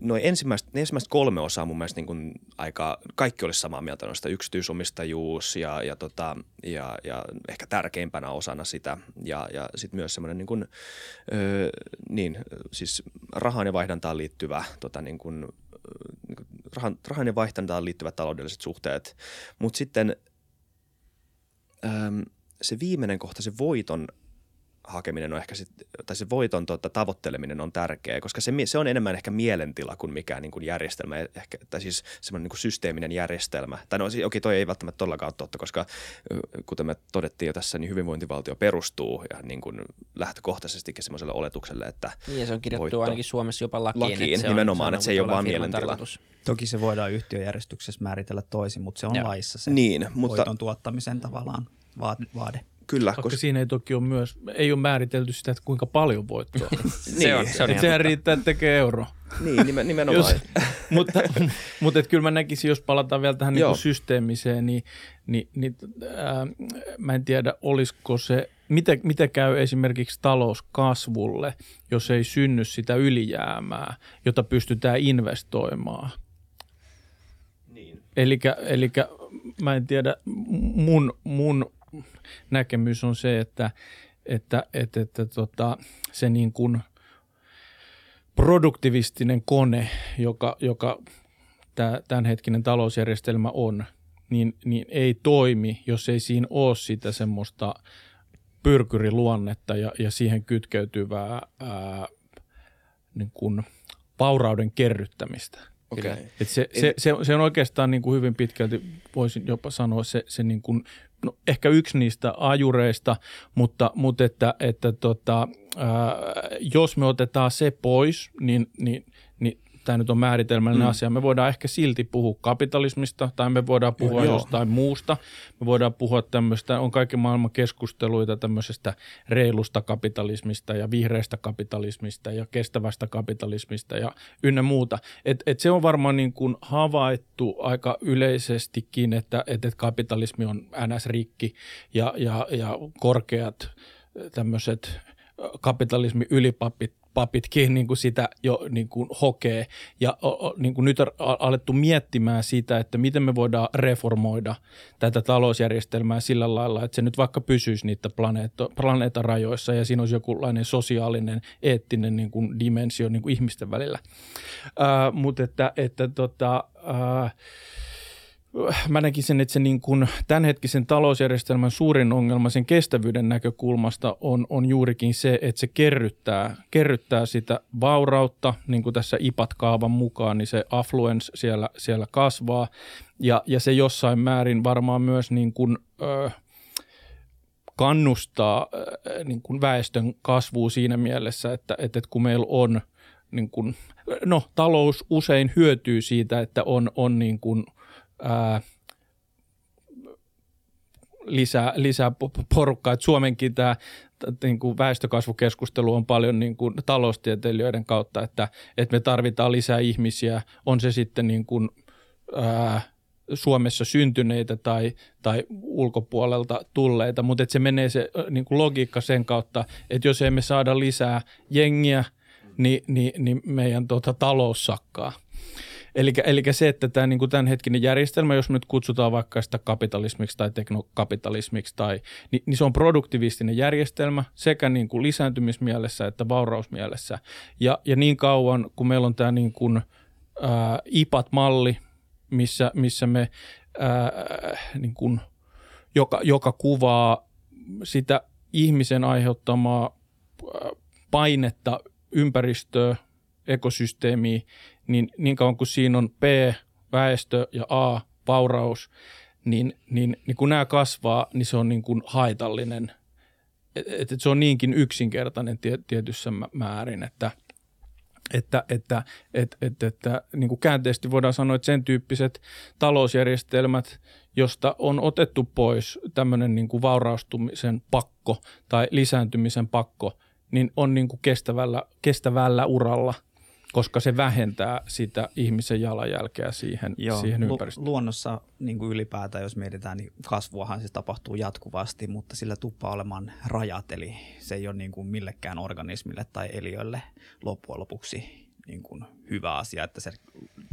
noin ensimmäiset, ensimmäiset kolme osaa mun mielestä niin kuin aika, kaikki olisi samaa mieltä noista yksityisomistajuus ja, ja, tota, ja, ja ehkä tärkeimpänä osana sitä. Ja, ja sitten myös semmoinen niin kuin, ö, niin, siis rahan ja vaihdantaan liittyvä tota, niin kuin, niin rahan, rahan ja vaihdantaan liittyvät taloudelliset suhteet, mutta sitten ö, se viimeinen kohta, se voiton hakeminen on ehkä sit, tai se voiton tota, tavoitteleminen on tärkeää, koska se, se on enemmän ehkä mielentila kuin mikään niin kuin järjestelmä, ehkä, tai siis semmoinen niin kuin systeeminen järjestelmä. Tai no okei, toi ei välttämättä todellakaan ole totta, koska kuten me todettiin jo tässä, niin hyvinvointivaltio perustuu ja niin kuin lähtökohtaisesti semmoiselle oletukselle, että Niin ja se on kirjattu voitto, ainakin Suomessa jopa lakiin. Lakiin, että se nimenomaan, on, että se ei ole vaan mielentila. Tarkoitus. Toki se voidaan yhtiöjärjestyksessä määritellä toisin, mutta se on Joo. laissa se niin, mutta, voiton tuottamisen tavallaan vaade. Kyllä. Vaikka koska... siinä ei toki ole myös, ei ole määritelty sitä, että kuinka paljon voittoa. [laughs] niin, se on, se on sehän riittää, että tekee euro. Niin, nimenomaan. jos, [laughs] mutta mutta että kyllä mä näkisin, jos palataan vielä tähän niin systeemiseen, niin, niin, niin ää, mä en tiedä, olisiko se, mitä, mitä käy esimerkiksi talouskasvulle, jos ei synny sitä ylijäämää, jota pystytään investoimaan. Niin. Eli mä en tiedä, mun, mun näkemys on se, että, että, että, että tota, se niin kuin produktivistinen kone, joka, joka tämä tämänhetkinen talousjärjestelmä on, niin, niin ei toimi, jos ei siinä ole sitä semmoista pyrkyriluonnetta ja, ja siihen kytkeytyvää ää, niin kuin vaurauden kerryttämistä. Okay. Et se, se, se, se on oikeastaan niin kuin hyvin pitkälti, voisin jopa sanoa, se, se niin kuin no, ehkä yksi niistä ajureista, mutta, mutta että, että tota, ää, jos me otetaan se pois, niin, niin, tämä nyt on määritelmällinen Mm. asia. Me voidaan ehkä silti puhua kapitalismista tai me voidaan puhua Joo. jostain muusta. Me voidaan puhua tämmöistä, on kaiken maailman keskusteluita tämmöisestä reilusta kapitalismista ja vihreästä kapitalismista ja kestävästä kapitalismista ja ynnä muuta. Et, et se on varmaan niin kuin havaittu aika yleisestikin, että, että kapitalismi on ns-rikki ja, ja, ja korkeat tämmöiset kapitalismin ylipapit papitkin niin kuin sitä jo niin kuin hokee. Ja niin kuin nyt on alettu miettimään sitä, että miten me voidaan reformoida tätä talousjärjestelmää sillä lailla, että se nyt vaikka pysyisi niitä planeetto, planeetan rajoissa ja siinä olisi jokinlainen sosiaalinen, eettinen niin kuin dimensio niin kuin ihmisten välillä. Ää, mutta että, että tota, ää, mä näkisin, että se niin kuin tämänhetkisen talousjärjestelmän suurin ongelma sen kestävyyden näkökulmasta on, on juurikin se, että se kerryttää, kerryttää sitä vaurautta, niin kuin tässä IPAT-kaavan mukaan, niin se affluence siellä, siellä kasvaa. Ja, ja se jossain määrin varmaan myös niin kuin, ö, kannustaa ö, niin kuin väestön kasvua siinä mielessä, että, että kun meillä on niin kuin, no talous usein hyötyy siitä, että on, on niin kuin, ää, lisää, lisää po- porukkaa. Et Suomenkin tämä niin kuin väestökasvukeskustelu on paljon niin kuin taloustieteilijöiden kautta, että, että me tarvitaan lisää ihmisiä, on se sitten niin kuin, ää, Suomessa syntyneitä tai, tai ulkopuolelta tulleita, mutta se menee se niin kuin logiikka sen kautta, että jos emme saada lisää jengiä, niin, niin, niin meidän tota, talous sakkaa. Eli se, että tämä niin tämänhetkinen järjestelmä, jos nyt kutsutaan vaikka sitä kapitalismiksi tai teknokapitalismiksi, tai, niin, niin se on produktivistinen järjestelmä sekä niin kuin lisääntymismielessä että vaurausmielessä. Ja, ja niin kauan, kun meillä on tämä niin kuin, ää, IPAT-malli, missä, missä me, ää, niin kuin, joka, joka kuvaa sitä ihmisen aiheuttamaa painetta ympäristöä, ekosysteemiä, niin niin kauan kuin siinä on P, väestö ja A, vauraus, niin, niin, niin kun nämä kasvaa, niin se on niin kuin haitallinen. Et, et, et se on niinkin yksinkertainen tie, tietyssä mä- määrin, että että, että, että, että, että niin kuin käänteisesti voidaan sanoa, että sen tyyppiset talousjärjestelmät, josta on otettu pois tämmöinen niin kuin vauraustumisen pakko tai lisääntymisen pakko, niin on niin kuin kestävällä, kestävällä uralla, koska se vähentää sitä ihmisen jalanjälkeä siihen, Joo, siihen lu- ympäristöön. luonnossa niin kuin ylipäätään, jos mietitään, niin kasvuahan se tapahtuu jatkuvasti, mutta sillä tuppaa olemaan rajat, eli se ei ole niin kuin millekään organismille tai eliölle loppujen lopuksi niin kuin hyvä asia, että se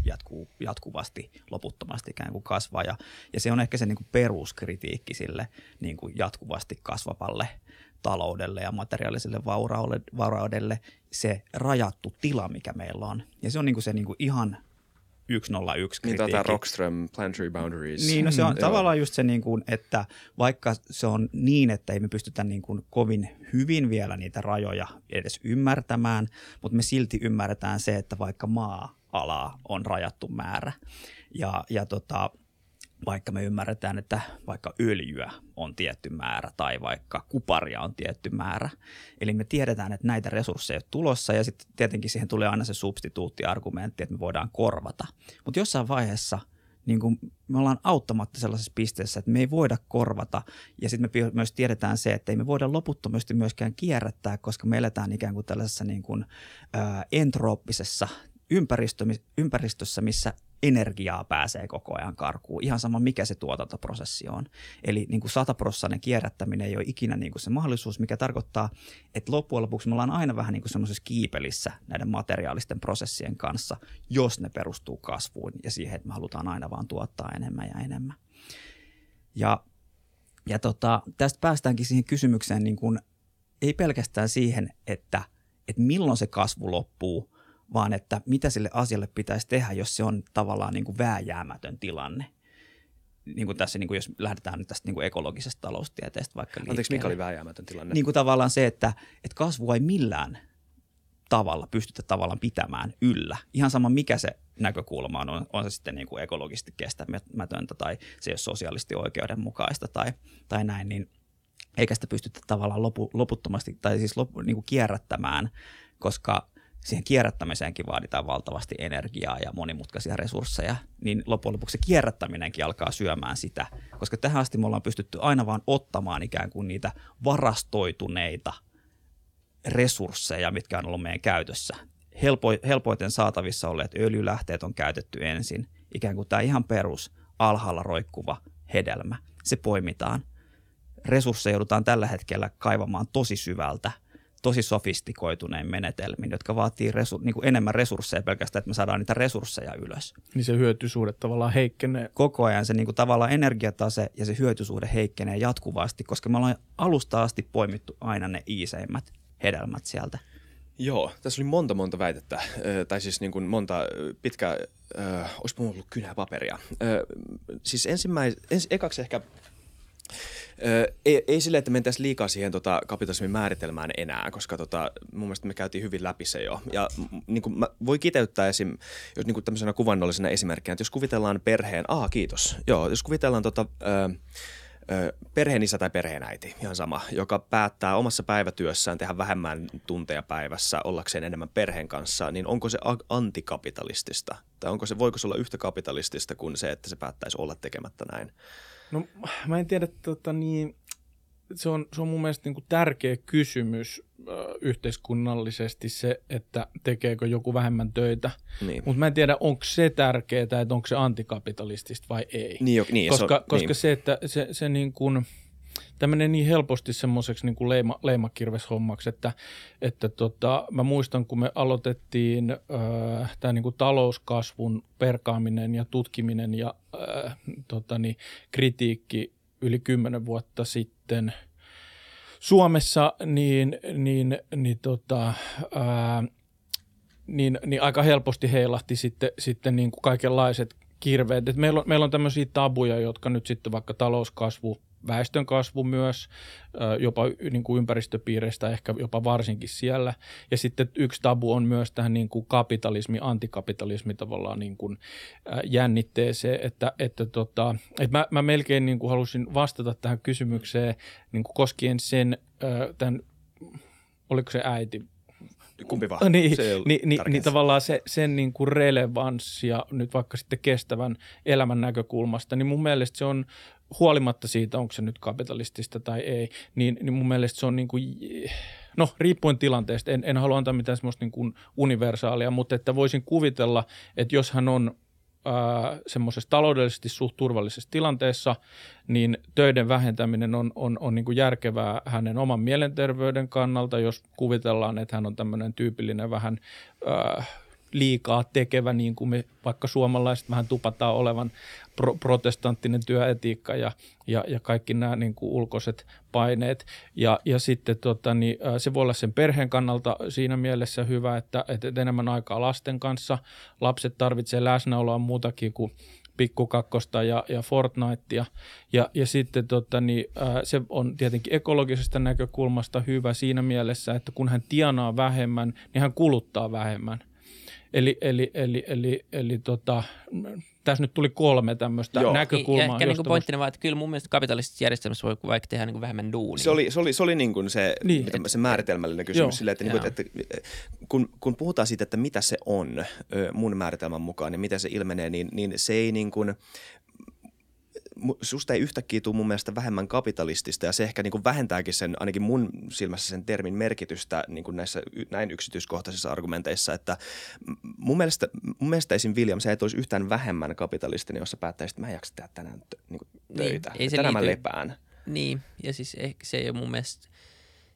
jatkuu jatkuvasti, loputtomasti ikään kuin kasvaa. Ja, ja se on ehkä se niin kuin peruskritiikki sille niin kuin jatkuvasti kasvavalle taloudelle ja materiaaliselle vauraudelle, vauraudelle se rajattu tila, mikä meillä on. Ja se on niin kuin se niin kuin ihan 101 Niin kritiikki. tämä Rockström Planetary Boundaries. Niin, no se on Mm, tavallaan just se, niin kuin, että vaikka se on niin, että ei me pystytä niin kuin kovin hyvin vielä niitä rajoja edes ymmärtämään, mutta me silti ymmärretään se, että vaikka maa-alaa on rajattu määrä ja, ja tota, vaikka me ymmärretään, että vaikka öljyä on tietty määrä tai vaikka kuparia on tietty määrä. Eli me tiedetään, että näitä resursseja on tulossa ja sitten tietenkin siihen tulee aina se substituuttiargumentti, että me voidaan korvata. Mutta jossain vaiheessa niin kuin me ollaan auttamatta sellaisessa pisteessä, että me ei voida korvata. Ja sitten me myös tiedetään se, että ei me voida loputtomasti myöskään kierrättää, koska me eletään ikään kuin tällaisessa niin kuin, ää, entrooppisessa ympäristö, ympäristössä, missä energiaa pääsee koko ajan karkuun. Ihan sama, mikä se tuotantoprosessi on. Eli niin kuin sataprossainen kierrättäminen ei ole ikinä niin kuin se mahdollisuus, mikä tarkoittaa, että loppujen lopuksi me ollaan aina vähän niin kuin semmoisessa kiipelissä näiden materiaalisten prosessien kanssa, jos ne perustuu kasvuun ja siihen, että me halutaan aina vaan tuottaa enemmän ja enemmän. Ja, ja tota, tästä päästäänkin siihen kysymykseen, niin kuin, ei pelkästään siihen, että, että milloin se kasvu loppuu, vaan että mitä sille asialle pitäisi tehdä, jos se on tavallaan niin kuin vääjäämätön tilanne. Niin kuin tässä, niin kuin jos lähdetään nyt tästä niin kuin ekologisesta taloustieteestä vaikka Anteeksi, mikä liikkeelle. oli vääjäämätön tilanne? Niin kuin tavallaan se, että, että kasvua ei millään tavalla pystytä tavallaan pitämään yllä. Ihan sama mikä se näkökulma on, on, on se sitten niin kuin ekologisesti kestämätöntä tai se ei ole sosiaalisesti oikeudenmukaista tai, tai näin, niin eikä sitä pystytä tavallaan lopu, loputtomasti tai siis lopu, niin kuin kierrättämään, koska siihen kierrättämiseenkin vaaditaan valtavasti energiaa ja monimutkaisia resursseja, niin loppujen lopuksi se kierrättäminenkin alkaa syömään sitä, koska tähän asti me ollaan pystytty aina vaan ottamaan ikään kuin niitä varastoituneita resursseja, mitkä on ollut meidän käytössä. Helpo, helpoiten saatavissa olleet öljylähteet on käytetty ensin, ikään kuin tämä ihan perus alhaalla roikkuva hedelmä. Se poimitaan. Resursseja joudutaan tällä hetkellä kaivamaan tosi syvältä – tosi sofistikoitunein menetelmin, jotka vaatii resu, niin kuin enemmän resursseja pelkästään, että me saadaan niitä resursseja ylös. Niin se hyötysuhde tavallaan heikkenee. Koko ajan se niin kuin tavallaan energiatase ja se hyötysuhde heikkenee jatkuvasti, koska me ollaan alusta asti poimittu aina ne iiseimmät hedelmät sieltä. Joo, tässä oli monta monta väitettä, tai siis niin kuin monta pitkä, äh, olisi ollut kynää paperia. Äh, siis ensimmäis, ens, ekaksi ehkä ei, ei sille, että mentäisiin liikaa siihen tota, kapitalismin määritelmään enää, koska tota, mun mielestä me käytiin hyvin läpi se jo. Ja niin kuin mä voi kiteyttää esim, jos niin kuin tämmöisenä kuvannollisena esimerkkinä, että jos kuvitellaan perheen, ah kiitos, joo, jos kuvitellaan tota, ö, perheen isä tai perheen äiti, ihan sama, joka päättää omassa päivätyössään tehdä vähemmän tunteja päivässä ollakseen enemmän perheen kanssa, niin onko se antikapitalistista? Tai onko se, voiko se olla yhtä kapitalistista kuin se, että se päättäisi olla tekemättä näin? No mä en tiedä, tota, niin, se, on, se on mun mielestä niin kuin tärkeä kysymys äh, yhteiskunnallisesti se, että tekeekö joku vähemmän töitä. Niin. Mutta mä en tiedä, onko se tärkeää, että onko se antikapitalistista vai ei. Niin, jo, niin, koska se, on, koska niin. se, että se, se niin kuin – tämä menee niin helposti semmoiseksi niin leima, leimakirveshommaksi, että, että tota, mä muistan, kun me aloitettiin äh, tämä niin talouskasvun perkaaminen ja tutkiminen ja äh, tota, niin, kritiikki yli kymmenen vuotta sitten Suomessa, niin, niin, niin, tota, äh, niin, niin aika helposti heilahti sitten, sitten niin kuin kaikenlaiset kirveet. Et meillä, on, meillä on tämmöisiä tabuja, jotka nyt sitten vaikka talouskasvu väestön kasvu myös, jopa niin kuin ympäristöpiireistä ehkä jopa varsinkin siellä. Ja sitten yksi tabu on myös tähän niin kuin kapitalismi, antikapitalismi tavallaan niin kuin jännitteeseen, että, että, tota, että mä, mä melkein niin kuin halusin vastata tähän kysymykseen niin kuin koskien sen, tämän, oliko se äiti, kumpi vaan. Niin, se niin, niin, niin tavallaan se, sen niin kuin relevanssia nyt vaikka sitten kestävän elämän näkökulmasta, niin mun mielestä se on huolimatta siitä, onko se nyt kapitalistista tai ei, niin, niin mun mielestä se on niin kuin, no riippuen tilanteesta, en, en halua antaa mitään semmoista niin kuin universaalia, mutta että voisin kuvitella, että jos hän on semmoisessa taloudellisesti suht turvallisessa tilanteessa, niin töiden vähentäminen on, on, on niin kuin järkevää hänen oman mielenterveyden kannalta, jos kuvitellaan, että hän on tämmöinen tyypillinen vähän ää, liikaa tekevä, niin kuin me vaikka suomalaiset vähän tupataan olevan pro- protestanttinen työetiikka ja, ja, ja kaikki nämä niin kuin ulkoiset paineet. Ja, ja sitten tota, niin, se voi olla sen perheen kannalta siinä mielessä hyvä, että, että enemmän aikaa lasten kanssa. Lapset tarvitsevat läsnäoloa muutakin kuin pikkukakkosta ja, ja Fortnitea. Ja, ja sitten tota, niin, se on tietenkin ekologisesta näkökulmasta hyvä siinä mielessä, että kun hän tienaa vähemmän, niin hän kuluttaa vähemmän. Eli, eli, eli, eli, eli tota, tässä nyt tuli kolme tämmöistä Joo. näkökulmaa. Ja ehkä niin pointtina vaan, että kyllä mun mielestä kapitalistisessa järjestelmässä voi vaikka tehdä niin kuin vähemmän duunia. Se oli, se oli, se oli niin kuin se, niin, mitä, se määritelmällinen kysymys. Sille, että, niin kuin, että kun, kun puhutaan siitä, että mitä se on mun määritelmän mukaan ja miten se ilmenee, niin, niin se ei niin kuin susta ei yhtäkkiä tule mun mielestä vähemmän kapitalistista ja se ehkä niin kuin vähentääkin sen, ainakin mun silmässä sen termin merkitystä niin kuin näissä näin yksityiskohtaisissa argumenteissa, että mun mielestä, mun mielestä esim. William, se ei olisi yhtään vähemmän kapitalistinen, jos sä päättäisit, että mä en jaksa tehdä tänään niin kuin töitä. Niin, ei se tänään liity. mä lepään. Niin, ja siis ehkä se ei ole mun mielestä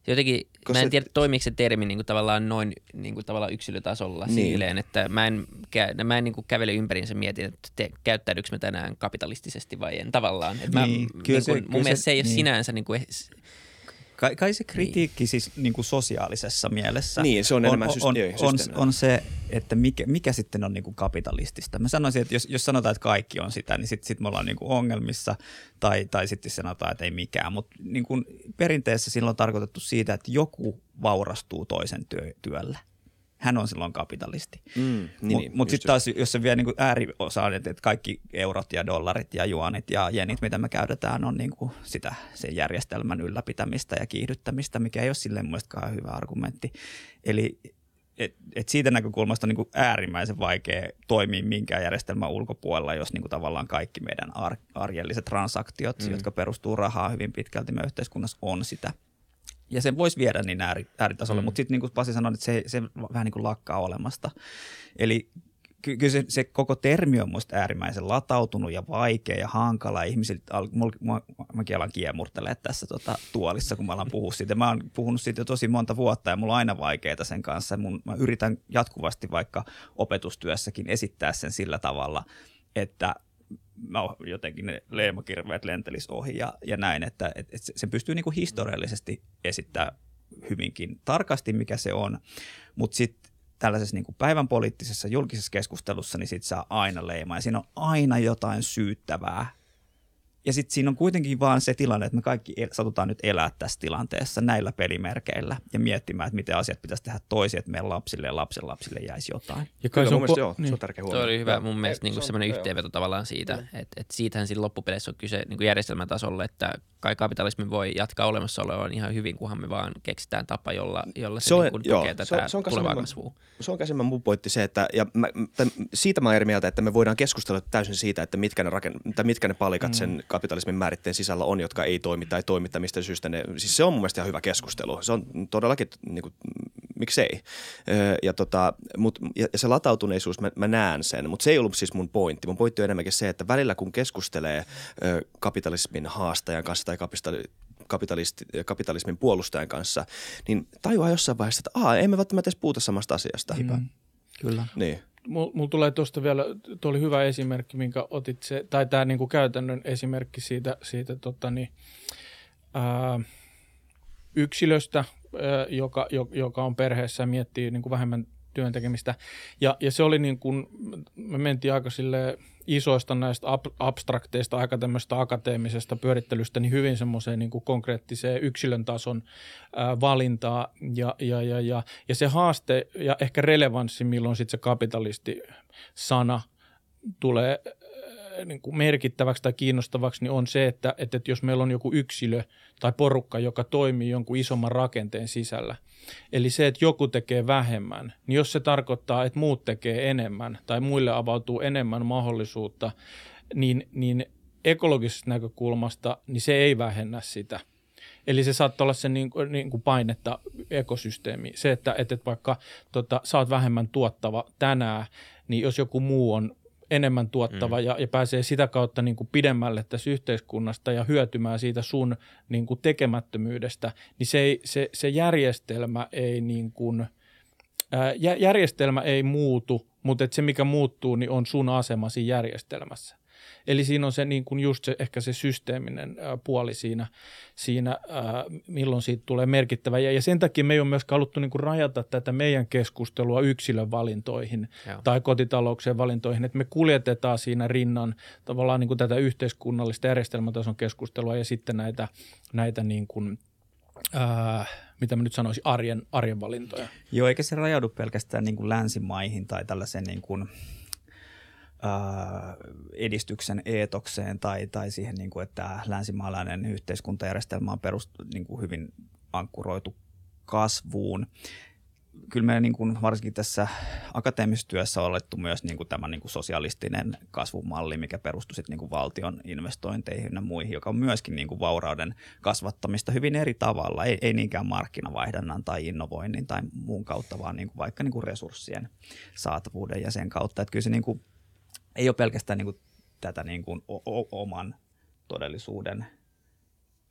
Jotenkin, Koska mä en tiedä, toimiiko se termi niin kuin tavallaan noin niin kuin tavallaan yksilötasolla niin. silleen, että mä en, kä- mä en niin kuin kävele ympäriinsä mietin, että te, käyttäydyykö mä tänään kapitalistisesti vai en tavallaan. Että niin, mä, kyllä niin kuin, se, mun kyllä mielestä se, se ei ole niin. sinänsä niin kuin Kai, kai se kritiikki niin. siis niin kuin sosiaalisessa mielessä niin, se on, on, on, on, on, on se, että mikä, mikä sitten on niin kuin kapitalistista. Mä sanoisin, että jos, jos sanotaan, että kaikki on sitä, niin sitten sit me ollaan niin kuin ongelmissa tai, tai sitten sanotaan, että ei mikään. Mutta niin perinteessä silloin on tarkoitettu siitä, että joku vaurastuu toisen työ, työllä – hän on silloin kapitalisti. Mm, niin, Mutta niin, mut sitten taas, jos se vie niin ääriosa, että kaikki eurot ja dollarit ja juonit ja jenit, mitä me käytetään, on niin kuin sitä sen järjestelmän ylläpitämistä ja kiihdyttämistä, mikä ei ole silleen muistakaan hyvä argumentti. Eli et, et siitä näkökulmasta on niin kuin äärimmäisen vaikea toimia minkään järjestelmän ulkopuolella, jos niin kuin tavallaan kaikki meidän ar- arjelliset transaktiot, mm. jotka perustuu rahaan hyvin pitkälti meidän yhteiskunnassa, on sitä. Ja sen voisi viedä niin ääri, ääritasolle, mm. mutta sitten niin kuin Pasi sanoi, että se, se vähän niin kuin lakkaa olemasta. Eli ky- kyllä se, se koko termi on minusta äärimmäisen latautunut ja vaikea ja hankala. Ihmiset, mä, mäkin alan kiemurtelemaan tässä tota, tuolissa, kun mä alan puhua siitä. Mä oon puhunut siitä jo tosi monta vuotta ja mulla on aina vaikeaa sen kanssa. Mun, mä yritän jatkuvasti vaikka opetustyössäkin esittää sen sillä tavalla, että mä jotenkin ne leemakirveet lentelis ohi ja, ja näin, että et, et se pystyy niinku historiallisesti esittämään hyvinkin tarkasti, mikä se on, mutta sitten tällaisessa niin kuin päivän poliittisessa julkisessa keskustelussa, niin siitä saa aina leima ja siinä on aina jotain syyttävää ja sitten siinä on kuitenkin vaan se tilanne, että me kaikki el- satutaan nyt elää tässä tilanteessa näillä pelimerkeillä ja miettimään, että miten asiat pitäisi tehdä toisin, että meidän lapsille ja lapsen lapsille jäisi jotain. Ja kai Kyllä, se on, ko- joo, niin. se on tärkeä huomio. Tuo oli hyvä ja, mun mielestä niin semmoinen yhteenveto tavallaan siitä, että, että siitähän siinä loppupeleissä on kyse niin järjestelmän tasolla, että kai kapitalismi voi jatkaa olemassaoloaan ihan hyvin, kunhan me vaan keksitään tapa, jolla, jolla se, se on, niin joo, tukee tätä se on, se on tulevaa kasvua. Se on käsimmän mun pointti se, että ja mä, tämän, siitä mä eri mieltä, että me voidaan keskustella täysin siitä, että mitkä ne, raken, mitkä ne palikat mm. sen kapitalismin määritteen sisällä on, jotka ei toimi tai toimi, tai mistä syystä ne, siis se on mun mielestä ihan hyvä keskustelu. Se on todellakin, niin kuin, miksei. Ja, tota, mut, ja, se latautuneisuus, mä, mä näen sen, mutta se ei ollut siis mun pointti. Mun pointti on enemmänkin se, että välillä kun keskustelee kapitalismin haastajan kanssa tai kapitalismin puolustajan kanssa, niin tajuaa jossain vaiheessa, että Aa, emme välttämättä edes puhuta samasta asiasta. Mm. Kyllä. Niin. Mulla tulee tuosta vielä, tuo oli hyvä esimerkki, minkä otit se, tai tämä niinku käytännön esimerkki siitä, siitä tota niin, ää, yksilöstä, ää, joka, joka on perheessä ja miettii niinku vähemmän työn tekemistä. Ja, ja se oli niin kuin, me mentiin aika sille isoista näistä ab, abstrakteista, aika tämmöistä akateemisesta pyörittelystä, niin hyvin semmoiseen niin kuin konkreettiseen yksilön tason ää, valintaa. Ja, ja, ja, ja, ja se haaste ja ehkä relevanssi, milloin sitten se kapitalisti-sana tulee niin kuin merkittäväksi tai kiinnostavaksi, niin on se, että, että jos meillä on joku yksilö tai porukka, joka toimii jonkun isomman rakenteen sisällä, eli se, että joku tekee vähemmän, niin jos se tarkoittaa, että muut tekee enemmän tai muille avautuu enemmän mahdollisuutta, niin, niin ekologisesta näkökulmasta niin se ei vähennä sitä – Eli se saattaa olla se niin niin kuin painetta ekosysteemi. Se, että, että vaikka tota, oot vähemmän tuottava tänään, niin jos joku muu on enemmän tuottava mm. ja, ja pääsee sitä kautta niin kuin pidemmälle tässä yhteiskunnasta ja hyötymään siitä sun niin kuin tekemättömyydestä, niin se, ei, se, se järjestelmä ei niin kuin, ää, järjestelmä ei muutu, mutta et se mikä muuttuu, niin on sun asema siinä järjestelmässä. Eli siinä on se niin kuin just se, ehkä se systeeminen puoli siinä, siinä milloin siitä tulee merkittävä. Ja, ja sen takia me ei ole myös haluttu niin kuin rajata tätä meidän keskustelua yksilön valintoihin Joo. tai kotitalouksien valintoihin, että me kuljetetaan siinä rinnan tavallaan niin kuin tätä yhteiskunnallista järjestelmätason keskustelua ja sitten näitä, näitä niin kuin, ää, mitä mä nyt sanoisin, arjen, arjen valintoja. Joo, eikä se rajaudu pelkästään niin kuin länsimaihin tai tällaiseen niin kuin – edistyksen eetokseen tai, tai siihen, niin kuin, että länsimaalainen yhteiskuntajärjestelmä on perust, niin kuin hyvin ankkuroitu kasvuun. Kyllä me niin kuin, varsinkin tässä akateemisessa työssä on olettu myös niin kuin, tämä niin kuin sosialistinen kasvumalli, mikä perustuu sitten, niin kuin valtion investointeihin ja muihin, joka on myöskin niin kuin, vaurauden kasvattamista hyvin eri tavalla, ei, ei niinkään markkinavaihdannan tai innovoinnin tai muun kautta, vaan niin kuin, vaikka niin kuin resurssien saatavuuden ja sen kautta. Että kyllä se niin kuin, ei ole pelkästään niin kuin tätä niin kuin o- oman todellisuuden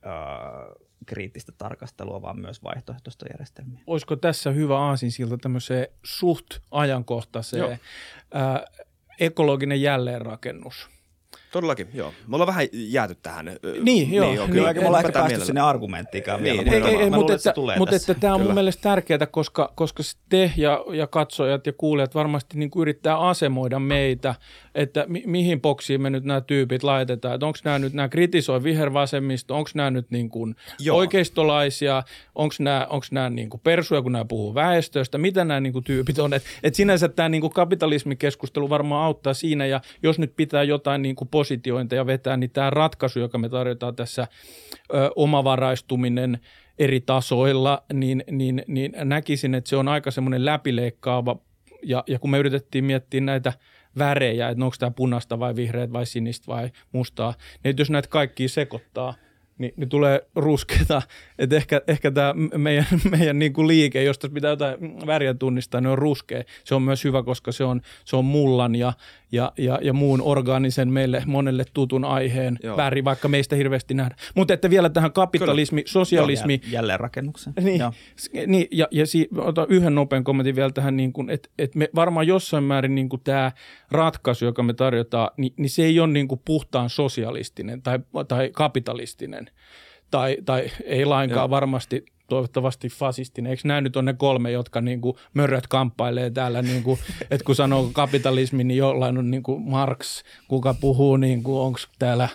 öö, kriittistä tarkastelua, vaan myös vaihtoehtoista järjestelmiä. Olisiko tässä hyvä aasinsilta tämmöiseen suht ajankohtaiseen ää, ekologinen jälleenrakennus? Todellakin, joo. Me ollaan vähän jääty tähän. Niin, joo. Niin, joo kyllä. Niin, me ollaan ehkä päästy sinne argumenttiinkaan niin, vielä. Ei, ei, ei, mutta että, mutta että tämä on kyllä. mun mielestä tärkeää, koska, koska te ja, ja katsojat ja kuulijat varmasti niin kuin yrittää asemoida meitä, että mi, mihin boksiin me nyt nämä tyypit laitetaan. Että onko nämä nyt, nämä kritisoi vihervasemmisto, onko nämä nyt niin kuin oikeistolaisia, onko nämä, onko nämä niin kuin persuja, kun nämä puhuu väestöstä, mitä nämä niin kuin tyypit on. Että et sinänsä tämä niin kuin kapitalismikeskustelu varmaan auttaa siinä, ja jos nyt pitää jotain niin kuin positiointeja vetää, niin tämä ratkaisu, joka me tarjotaan tässä, ö, omavaraistuminen, eri tasoilla, niin, niin, niin näkisin, että se on aika semmoinen läpileikkaava. Ja, ja kun me yritettiin miettiä näitä värejä, että onko tämä punaista vai vihreät vai sinistä vai mustaa, niin jos näitä kaikkia sekoittaa – niin, niin tulee ruskeita. Että ehkä, ehkä tämä meidän, [laughs] meidän niin kuin liike, josta pitää jotain väriä tunnistaa, niin on ruskea. Se on myös hyvä, koska se on, se on mullan ja, ja, ja, ja muun orgaanisen meille monelle tutun aiheen Joo. väri, vaikka meistä hirveästi nähdään. Mutta että vielä tähän kapitalismi, Kyllä. sosialismi. Joo, jälleen rakennuksen. [laughs] Niin, Joo. niin ja, ja si, otan yhden nopean kommentin vielä tähän, niin kuin, että, että me varmaan jossain määrin niin kuin tämä ratkaisu, joka me tarjotaan, niin, niin se ei ole niin kuin puhtaan sosialistinen tai, tai kapitalistinen tai, tai ei lainkaan Joo. varmasti toivottavasti fasistinen. Eikö nämä nyt on ne kolme, jotka niin kuin mörröt kamppailee täällä, [laughs] niin kuin, että kun sanoo kapitalismi, niin jollain on niin kuin Marx, kuka puhuu, niin kuin, onko täällä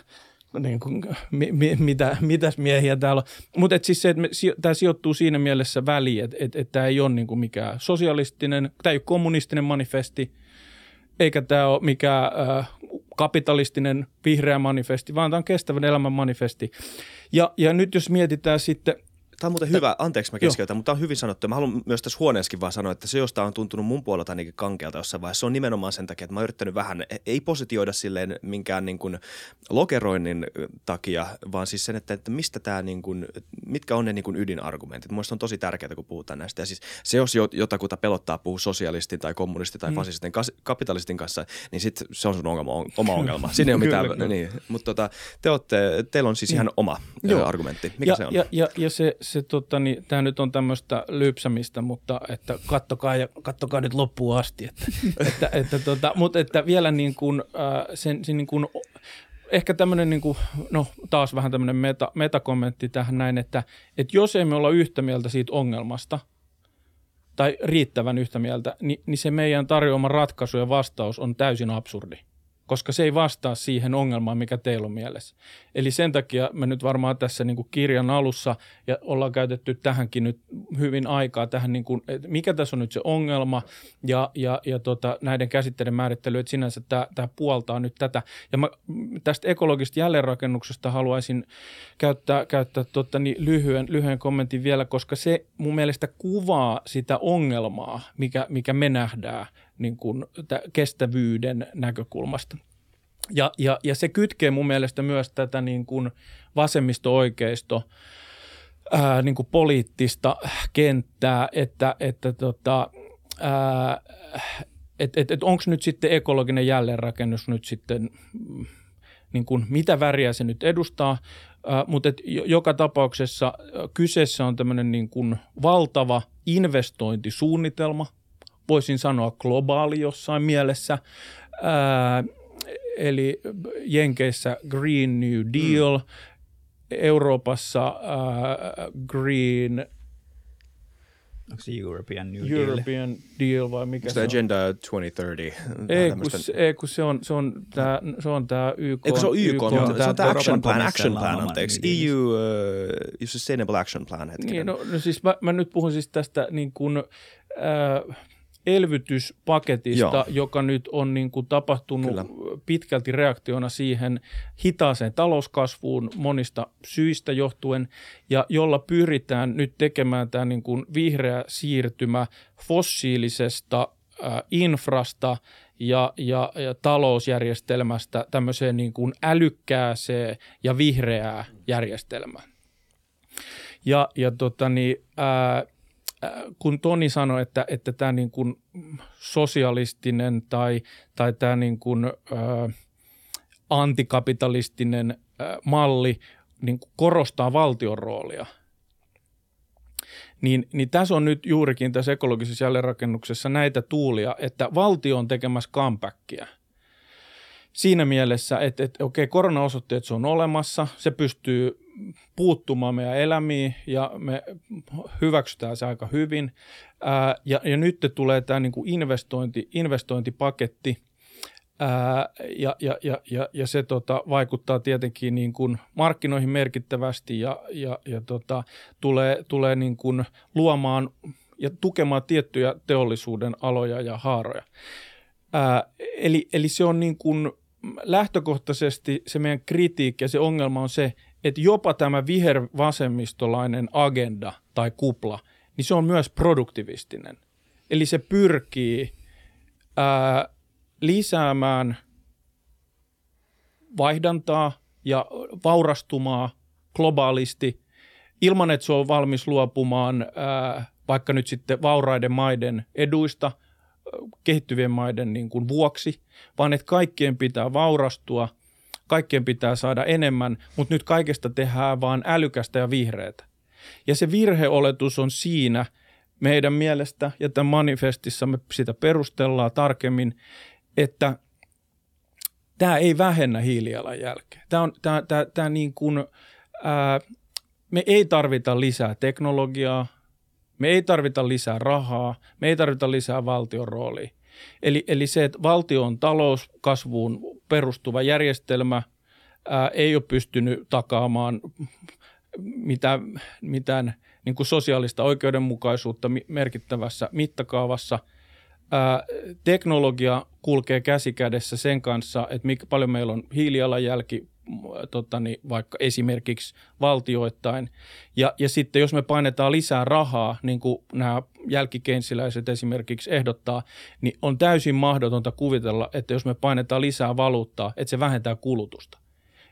niin kuin, mi, mi, mitä, mitäs miehiä täällä on. Mutta siis se, että tämä sijoittuu siinä mielessä väliin, että et, et tämä ei ole niin kuin mikään sosialistinen, tämä ei ole kommunistinen manifesti, eikä tämä ole mikään äh, kapitalistinen vihreä manifesti, vaan tämä on kestävän elämän manifesti. Ja, ja nyt jos mietitään sitten – Tämä on muuten hyvä, anteeksi mä keskeytän, mutta tämä on hyvin sanottu. Mä haluan myös tässä huoneessakin vaan sanoa, että se, josta on tuntunut mun puolelta ainakin kankealta jossain vaiheessa, se on nimenomaan sen takia, että mä oon yrittänyt vähän, ei positioida silleen minkään niin kuin lokeroinnin takia, vaan siis sen, että, että mistä tämä, niin kuin, mitkä on ne niin kuin ydinargumentit. Mielestäni on tosi tärkeää, kun puhutaan näistä. Ja siis se, jos jotakuta pelottaa puhua sosialistin tai kommunistin tai mm. fasistin, kapitalistin kanssa, niin sit se on sun ongelma, oma [laughs] ongelma. Siinä ei ole mitään, kyllä, niin. Mutta tota, te olette, teillä on siis mm. ihan oma Joo. argumentti. Mikä ja, se on? Ja, ja, ja se, se tota, niin, tämä nyt on tämmöistä lypsämistä, mutta että kattokaa, ja, kattokaa nyt loppuun asti. Että, [laughs] että, että, tota, mutta että vielä niin kuin, äh, sen, sen niin kuin, ehkä tämmöinen, niin kuin, no taas vähän tämmöinen meta, metakommentti tähän näin, että, että jos emme olla yhtä mieltä siitä ongelmasta tai riittävän yhtä mieltä, niin, niin se meidän tarjoama ratkaisu ja vastaus on täysin absurdi koska se ei vastaa siihen ongelmaan, mikä teillä on mielessä. Eli sen takia me nyt varmaan tässä niin kuin kirjan alussa, ja ollaan käytetty tähänkin nyt hyvin aikaa, tähän niin kuin, että mikä tässä on nyt se ongelma, ja, ja, ja tota, näiden käsitteiden määrittely, että sinänsä tämä, tämä puoltaa nyt tätä. Ja mä tästä ekologisesta jälleenrakennuksesta haluaisin käyttää, käyttää tota, niin lyhyen, lyhyen kommentin vielä, koska se mun mielestä kuvaa sitä ongelmaa, mikä, mikä me nähdään niin kuin kestävyyden näkökulmasta. Ja, ja, ja se kytkee mun mielestä myös tätä niin kuin vasemmisto-oikeisto ää, niin kuin poliittista kenttää, että, että tota, et, et, et onko nyt sitten ekologinen jälleenrakennus nyt sitten, niin kuin, mitä väriä se nyt edustaa, ää, mutta et joka tapauksessa kyseessä on tämmöinen niin kuin valtava investointisuunnitelma – voisin sanoa globaali jossain mielessä. Ää, eli Jenkeissä Green New Deal, mm. Euroopassa ää, Green Onko se European New Deal? European Deal vai mikä se on? Agenda 2030? Ei, kun, se, ei, kun se on, se on tämä se on tää YK. Eikö se on YK? YK on, se on tämä Action Plan, Action Plan, anteeksi. EU uh, Sustainable Action Plan hetkinen. Niin, no, no siis mä, mä nyt puhun siis tästä niin kuin, äh, elvytyspaketista, Joo. joka nyt on niin kuin tapahtunut Kyllä. pitkälti reaktiona siihen hitaaseen talouskasvuun monista syistä johtuen, ja jolla pyritään nyt tekemään tämä niin kuin vihreä siirtymä fossiilisesta äh, infrasta ja, ja, ja talousjärjestelmästä tämmöiseen niin kuin älykkääseen ja vihreää järjestelmään. Ja, ja tota niin, ää, Äh, kun Toni sanoi, että, että tämä niin kuin sosialistinen tai, tai tämä niin kuin, äh, antikapitalistinen äh, malli niin kuin korostaa valtion roolia, niin, niin tässä on nyt juurikin tässä ekologisessa jälleenrakennuksessa näitä tuulia, että valtio on tekemässä comebackia – siinä mielessä, että, että okei, korona osoitti, että se on olemassa, se pystyy puuttumaan meidän elämiin ja me hyväksytään se aika hyvin. Ää, ja, ja nyt tulee tämä niin kuin investointi, investointipaketti, ää, ja, ja, ja, ja, ja se tota, vaikuttaa tietenkin niin kuin markkinoihin merkittävästi ja, ja, ja tota, tulee, tulee niin kuin luomaan ja tukemaan tiettyjä teollisuuden aloja ja haaroja. Ää, eli, eli se on niin kuin lähtökohtaisesti se meidän kritiikki ja se ongelma on se, että jopa tämä vihervasemmistolainen agenda tai kupla, niin se on myös produktivistinen. Eli se pyrkii ää, lisäämään vaihdantaa ja vaurastumaa globaalisti ilman, että se on valmis luopumaan ää, vaikka nyt sitten vauraiden maiden eduista kehittyvien maiden niin kuin vuoksi, vaan että kaikkien pitää vaurastua, kaikkien pitää saada enemmän, mutta nyt kaikesta tehdään vaan älykästä ja vihreätä. Ja se virheoletus on siinä meidän mielestä, ja tämän manifestissa me sitä perustellaan tarkemmin, että tämä ei vähennä hiilijalanjälkeä. Tämä on, tämä, tämä, tämä niin kuin, ää, me ei tarvita lisää teknologiaa, me ei tarvita lisää rahaa, me ei tarvita lisää valtion roolia. Eli, eli se, että valtion talouskasvuun perustuva järjestelmä ää, ei ole pystynyt takaamaan mitään, mitään niin kuin sosiaalista oikeudenmukaisuutta merkittävässä mittakaavassa. Ää, teknologia kulkee käsi kädessä sen kanssa, että mikä paljon meillä on hiilijalanjälki tota, niin vaikka esimerkiksi valtioittain. Ja, ja sitten jos me painetaan lisää rahaa, niin kuin nämä jälkikeinsiläiset esimerkiksi ehdottaa, niin on täysin mahdotonta kuvitella, että jos me painetaan lisää valuuttaa, että se vähentää kulutusta.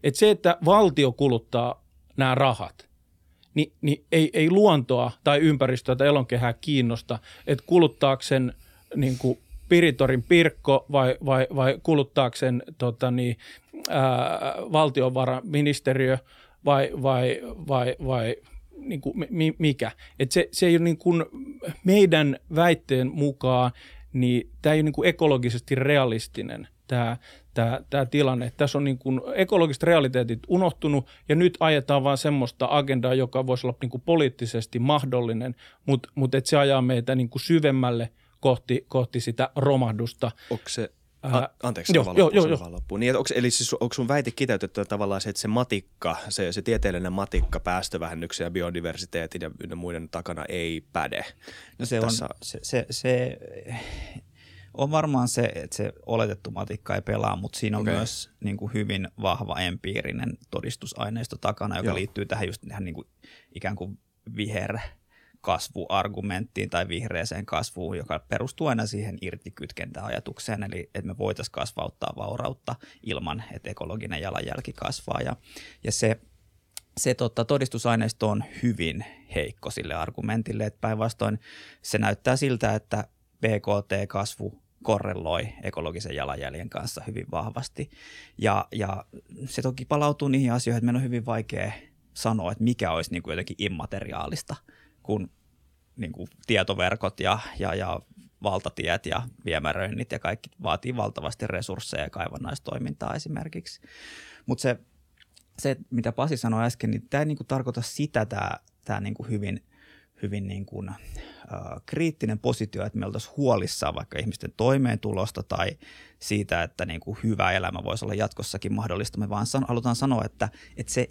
Että se, että valtio kuluttaa nämä rahat, niin, niin ei, ei luontoa tai ympäristöä tai elonkehää kiinnosta, että kuluttaako sen niin kuin Piritorin Pirkko vai, vai, vai kuluttaakseen tota niin, ää, valtiovarainministeriö vai, vai, vai, vai niin kuin, mi, mikä. Et se, se ei ole niin kuin meidän väitteen mukaan, niin tämä ei ole niin kuin ekologisesti realistinen tämä, tämä, tämä tilanne. Tässä on niin kuin ekologiset realiteetit unohtunut ja nyt ajetaan vaan semmoista agendaa, joka voisi olla niin kuin poliittisesti mahdollinen, mutta, mutta että se ajaa meitä niin kuin syvemmälle – kohti, kohti sitä romahdusta. Onko se A, anteeksi, joo, joo, joo, joo. loppuun. Niin, onko, eli siis, onko sun väite kiteytetty tavallaan se, että se matikka, se, se tieteellinen matikka päästövähennyksen ja biodiversiteetin ja ynnä muiden takana ei päde? No se Tässä... on, se, se, se, on varmaan se, että se oletettu matikka ei pelaa, mutta siinä on okay. myös niin kuin hyvin vahva empiirinen todistusaineisto takana, joka joo. liittyy tähän just tähän niin kuin ikään kuin viher – kasvuargumenttiin tai vihreäseen kasvuun, joka perustuu aina siihen irtikytkentäajatukseen, eli että me voitaisiin kasvauttaa vaurautta ilman, että ekologinen jalanjälki kasvaa. Ja, ja se, se tota, todistusaineisto on hyvin heikko sille argumentille, että päinvastoin se näyttää siltä, että BKT-kasvu korreloi ekologisen jalanjäljen kanssa hyvin vahvasti. Ja, ja se toki palautuu niihin asioihin, että meidän on hyvin vaikea sanoa, että mikä olisi niin kuin jotenkin immateriaalista – kun niin kuin tietoverkot ja, ja, ja valtatiet ja viemäröinnit ja kaikki vaatii valtavasti resursseja ja kaivannaistoimintaa esimerkiksi. Mutta se, se, mitä Pasi sanoi äsken, niin tämä ei niin kuin tarkoita sitä tämä, tämä niin kuin hyvin, hyvin niin kuin, äh, kriittinen positio, että me oltaisiin huolissaan vaikka ihmisten toimeentulosta tai siitä, että niin kuin hyvä elämä voisi olla jatkossakin mahdollista. Me vaan san, halutaan sanoa, että, että se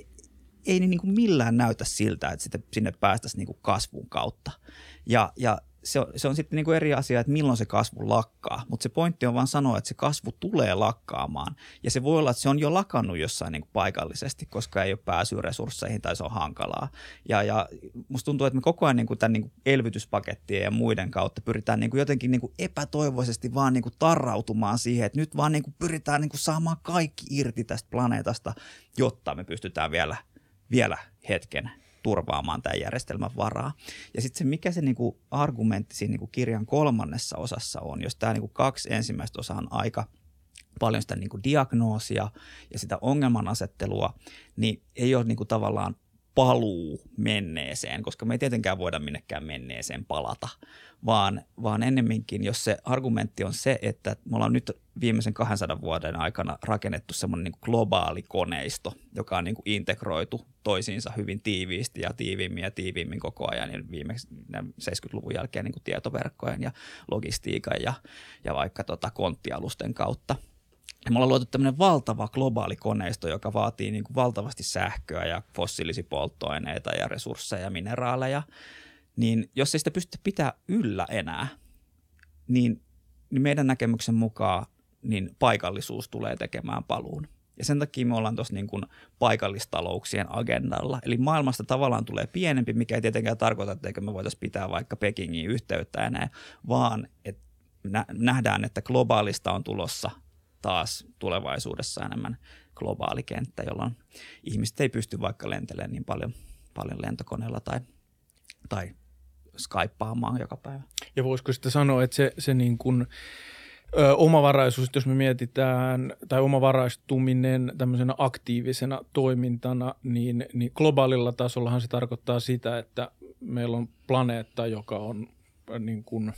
ei niin kuin millään näytä siltä, että sitten sinne päästäisiin niin kuin kasvun kautta. Ja, ja se on, se on sitten niin kuin eri asia, että milloin se kasvu lakkaa, mutta se pointti on vaan sanoa, että se kasvu tulee lakkaamaan. Ja se voi olla, että se on jo lakannut jossain niin kuin paikallisesti, koska ei ole pääsy resursseihin tai se on hankalaa. Ja, ja musta tuntuu, että me koko ajan niin kuin tämän niin kuin elvytyspakettien ja muiden kautta pyritään niin kuin jotenkin niin kuin epätoivoisesti vaan niin kuin tarrautumaan siihen, että nyt vaan niin kuin pyritään niin kuin saamaan kaikki irti tästä planeetasta, jotta me pystytään vielä – vielä hetken turvaamaan tämän järjestelmän varaa. Ja sitten se, mikä se niinku argumentti siinä niinku kirjan kolmannessa osassa on, jos tämä niinku kaksi ensimmäistä osaa on aika paljon sitä niinku diagnoosia ja sitä ongelmanasettelua, niin ei ole niinku tavallaan paluu menneeseen, koska me ei tietenkään voida minnekään menneeseen palata, vaan, vaan ennemminkin, jos se argumentti on se, että me ollaan nyt viimeisen 200 vuoden aikana rakennettu semmoinen niin globaali koneisto, joka on niin kuin integroitu toisiinsa hyvin tiiviisti ja tiiviimmin ja tiiviimmin koko ajan, niin viimeksi 70-luvun jälkeen niin kuin tietoverkkojen ja logistiikan ja, ja vaikka tota konttialusten kautta – me ollaan luotu tämmöinen valtava globaali koneisto, joka vaatii niin kuin valtavasti sähköä ja fossiilisia polttoaineita ja resursseja ja mineraaleja. Niin jos ei sitä pystytä pitää yllä enää, niin, niin meidän näkemyksen mukaan niin paikallisuus tulee tekemään paluun. Ja sen takia me ollaan tuossa niin kuin paikallistalouksien agendalla. Eli maailmasta tavallaan tulee pienempi, mikä ei tietenkään tarkoita, että me voitaisiin pitää vaikka Pekingiin yhteyttä näin, vaan että nähdään, että globaalista on tulossa taas tulevaisuudessa enemmän globaali kenttä, jolloin ihmiset ei pysty vaikka lentelemään niin paljon, paljon lentokoneella tai, tai skypaamaan joka päivä. Ja voisiko sitten sanoa, että se, se niin kuin, ö, omavaraisuus, jos me mietitään, tai omavaraistuminen tämmöisenä aktiivisena toimintana, niin, niin globaalilla tasollahan se tarkoittaa sitä, että meillä on planeetta, joka on niin kuin,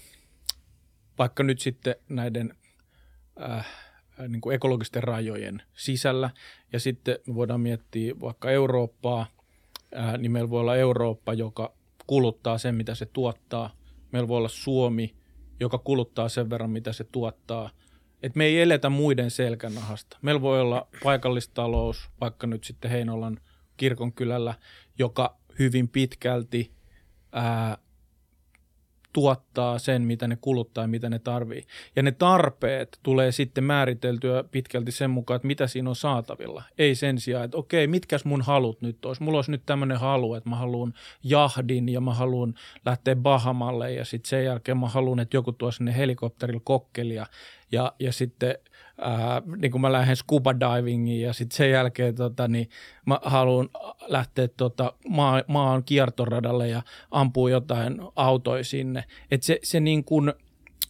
vaikka nyt sitten näiden äh, niin kuin ekologisten rajojen sisällä, ja sitten me voidaan miettiä vaikka Eurooppaa, äh, niin meillä voi olla Eurooppa, joka kuluttaa sen, mitä se tuottaa. Meillä voi olla Suomi, joka kuluttaa sen verran, mitä se tuottaa. Et me ei eletä muiden selkänahasta. Meillä voi olla paikallistalous, vaikka nyt sitten Heinolan kirkonkylällä, joka hyvin pitkälti ää, tuottaa sen, mitä ne kuluttaa ja mitä ne tarvii. Ja ne tarpeet tulee sitten määriteltyä pitkälti sen mukaan, että mitä siinä on saatavilla. Ei sen sijaan, että okei, mitkäs mun halut nyt olisi. Mulla olisi nyt tämmöinen halu, että mä haluan jahdin ja mä haluan lähteä Bahamalle ja sitten sen jälkeen mä haluan, että joku tuo sinne helikopterilla kokkelia ja, ja sitten ää, niin kuin mä lähden scuba divingiin ja sitten sen jälkeen tota, niin mä haluan lähteä tota, maa, maan kiertoradalle ja ampua jotain autoja sinne. Että se, se niin kuin,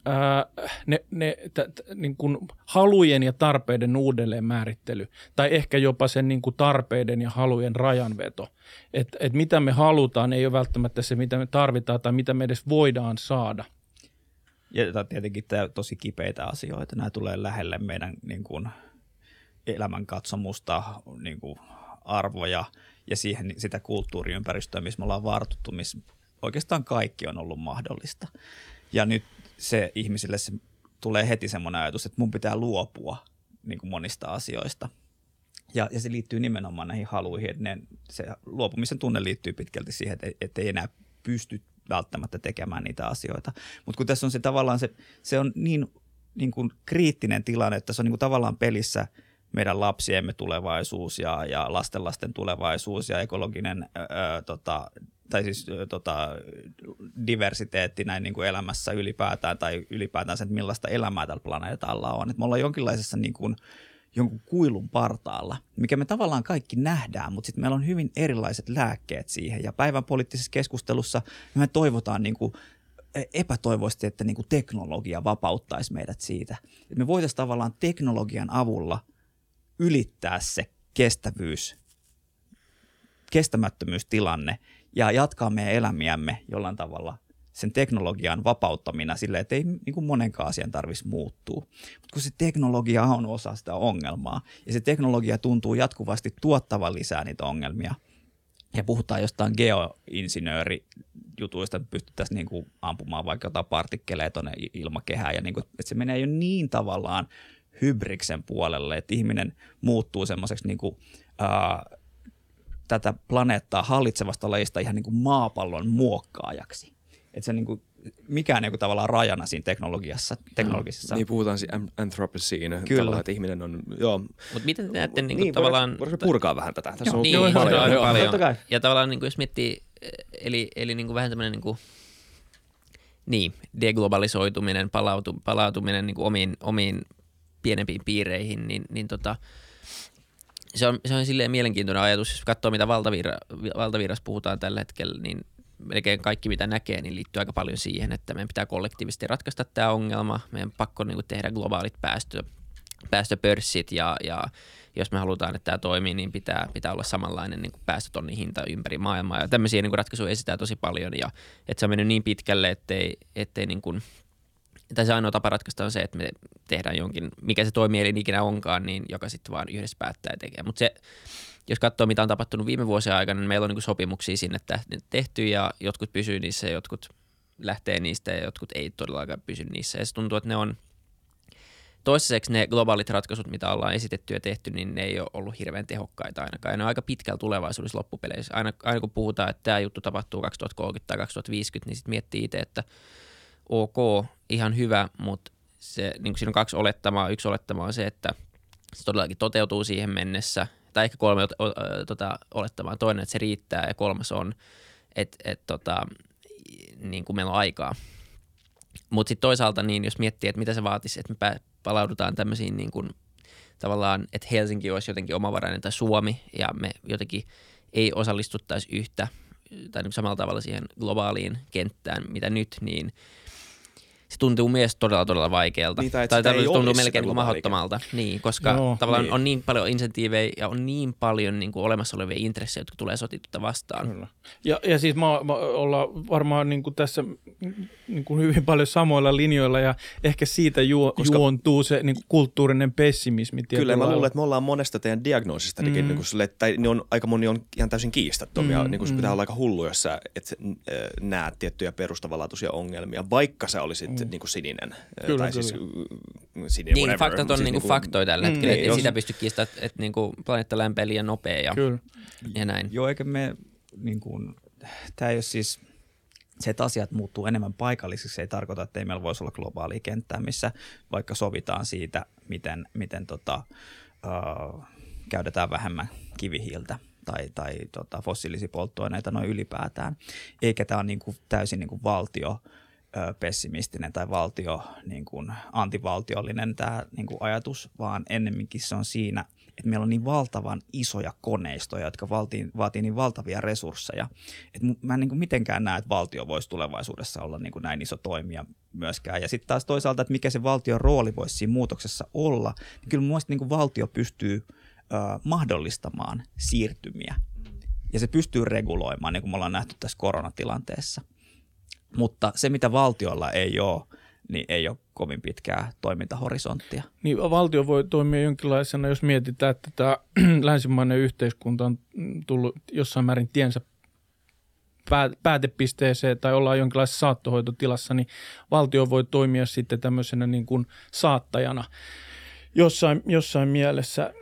ää, ne, ne t, t, niin kuin halujen ja tarpeiden uudelleen määrittely tai ehkä jopa sen niin kuin tarpeiden ja halujen rajanveto. Että et mitä me halutaan ei ole välttämättä se, mitä me tarvitaan tai mitä me edes voidaan saada – ja tietenkin tämä tosi kipeitä asioita. Nämä tulee lähelle meidän niin kuin, elämänkatsomusta, niin kuin, arvoja ja siihen, sitä kulttuuriympäristöä, missä me ollaan vartuttu, missä oikeastaan kaikki on ollut mahdollista. Ja nyt se ihmisille se tulee heti semmoinen ajatus, että mun pitää luopua niin kuin monista asioista. Ja, ja se liittyy nimenomaan näihin haluihin. Että ne, se luopumisen tunne liittyy pitkälti siihen, että, että ei enää pysty välttämättä tekemään niitä asioita. Mutta kun tässä on se tavallaan se, se on niin, niin kuin kriittinen tilanne, että se on niin kuin tavallaan pelissä meidän lapsiemme tulevaisuus ja, ja lastenlasten tulevaisuus ja ekologinen ää, tota, tai siis tota, diversiteetti näin niin kuin elämässä ylipäätään tai ylipäätään se, että millaista elämää tällä planeetalla on. Et me ollaan jonkinlaisessa niin kuin, jonkun kuilun partaalla, mikä me tavallaan kaikki nähdään, mutta sitten meillä on hyvin erilaiset lääkkeet siihen. Ja päivän poliittisessa keskustelussa me toivotaan niin kuin epätoivoisesti, että niin kuin teknologia vapauttaisi meidät siitä. Että me voitaisiin tavallaan teknologian avulla ylittää se kestävyys, kestämättömyystilanne ja jatkaa meidän elämiämme jollain tavalla – sen teknologian vapauttamina silleen, että ei niin kuin monenkaan asian tarvitsisi muuttua. Mutta kun se teknologia on osa sitä ongelmaa ja se teknologia tuntuu jatkuvasti tuottavan lisää niitä ongelmia ja puhutaan jostain geoinsinöörijutuista, että pystyttäisiin niin kuin ampumaan vaikka jotain partikkeleita tuonne ilmakehään ja niin kuin, että se menee jo niin tavallaan hybriksen puolelle, että ihminen muuttuu semmoiseksi niin kuin, ää, tätä planeettaa hallitsevasta lajista ihan niin kuin maapallon muokkaajaksi että se niin kuin, mikään ei tavallaan rajana siinä teknologiassa, teknologisessa. Niin puhutaan siinä anthropocene, Kyllä. että ihminen on, joo. Mutta miten te näette niin, niin tavallaan... Voidaan purkaa vähän tätä? Tässä joo, on niin, paljon. paljon. paljon. Ja tavallaan niin kuin, jos miettii, eli, eli niin kuin vähän tämmöinen niin kuin, niin, deglobalisoituminen, palautu, palautuminen niin kuin omiin, omiin pienempiin piireihin, niin, niin tota, se on, se on silleen mielenkiintoinen ajatus. Jos katsoo, mitä valtavirra, valtavirrassa puhutaan tällä hetkellä, niin melkein kaikki mitä näkee, niin liittyy aika paljon siihen, että meidän pitää kollektiivisesti ratkaista tämä ongelma. Meidän pakko niin kuin, tehdä globaalit päästö, päästöpörssit ja, ja jos me halutaan, että tämä toimii, niin pitää, pitää olla samanlainen niin päästötonnin hinta ympäri maailmaa. Ja tämmöisiä niin kuin ratkaisuja esitää tosi paljon ja että se on mennyt niin pitkälle, ettei, ettei niin kuin, tai se ainoa tapa ratkaista on se, että me tehdään jonkin, mikä se toimielin ikinä onkaan, niin joka sitten vaan yhdessä päättää tekee. Mutta se, jos katsoo, mitä on tapahtunut viime vuosien aikana, niin meillä on niin sopimuksia sinne tehty ja jotkut pysyy niissä ja jotkut lähtee niistä ja jotkut ei todellakaan pysy niissä. Ja se tuntuu, että ne on toistaiseksi ne globaalit ratkaisut, mitä ollaan esitetty ja tehty, niin ne ei ole ollut hirveän tehokkaita ainakaan. Ja ne on aika pitkällä tulevaisuudessa loppupeleissä. Aina, aina kun puhutaan, että tämä juttu tapahtuu 2030 tai 2050, niin sitten miettii itse, että ok, ihan hyvä, mutta se, niin siinä on kaksi olettamaa. Yksi olettama on se, että se todellakin toteutuu siihen mennessä, tai ehkä kolme tota, olettamaan. Toinen, että se riittää ja kolmas on, että et, tota, niin kuin meillä on aikaa. Mutta sitten toisaalta, niin jos miettii, että mitä se vaatisi, että me palaudutaan tämmöisiin niin kuin, tavallaan, että Helsinki olisi jotenkin omavarainen tai Suomi ja me jotenkin ei osallistuttaisi yhtä tai niin samalla tavalla siihen globaaliin kenttään, mitä nyt, niin – se tuntuu myös todella, todella vaikealta. Niin, tai, tai sitä tuntuu olisi melkein se mahdottomalta, niin, koska Joo, tavallaan niin. on niin paljon insentiivejä ja on niin paljon niin kuin olemassa olevia intressejä, jotka tulee sotitutta vastaan. Kyllä. Ja, ja siis mä, mä ollaan varmaan niin kuin tässä niin kuin hyvin paljon samoilla linjoilla ja ehkä siitä juo, Koska- juontuu se niin kuin kulttuurinen pessimismi. Kyllä, mä luulen, että me ollaan monesta teidän diagnoosista, mm. niin kuin sille, tai ne on, aika moni on ihan täysin kiistattomia. Mm, niin kuin se pitää olla aika hullu, jos sä et äh, näe tiettyjä perustavanlaatuisia ongelmia, vaikka sä olisit mm. niin kuin sininen. Kyllä, tai kyllä. siis sininen, Niin, whatever. faktat on Siis niin kuin niinku- faktoja tällä hetkellä, niin, että jos- sitä pysty kiistämään, että, että niin kuin planeetta lämpee liian nopea ja, Kyllä. ja näin. Joo, eikä me niin kuin, tämä ei ole siis se, että asiat muuttuu enemmän paikallisiksi, ei tarkoita, että ei meillä voisi olla globaalia kenttää, missä vaikka sovitaan siitä, miten, miten tota, uh, käytetään vähemmän kivihiiltä tai, tai tota, fossiilisia polttoaineita noin ylipäätään. Eikä tämä ole niin kuin, täysin niin kuin valtio pessimistinen tai valtio niin kuin antivaltiollinen tämä niin kuin ajatus, vaan ennemminkin se on siinä, että meillä on niin valtavan isoja koneistoja, jotka vaatii, vaatii niin valtavia resursseja, mu- mä en niin kuin mitenkään näe, että valtio voisi tulevaisuudessa olla niin kuin näin iso toimija myöskään. Ja sitten taas toisaalta, että mikä se valtion rooli voisi siinä muutoksessa olla, niin kyllä mun mielestä niin kuin valtio pystyy ö, mahdollistamaan siirtymiä. Ja se pystyy reguloimaan, niin kuin me ollaan nähty tässä koronatilanteessa. Mutta se, mitä valtiolla ei ole, niin ei ole kovin pitkää toimintahorisonttia. Niin valtio voi toimia jonkinlaisena, jos mietitään, että tämä [clears throat] länsimainen yhteiskunta on tullut jossain määrin tiensä pää- päätepisteeseen tai ollaan jonkinlaisessa saattohoitotilassa, niin valtio voi toimia sitten tämmöisenä niin kuin saattajana jossain, jossain mielessä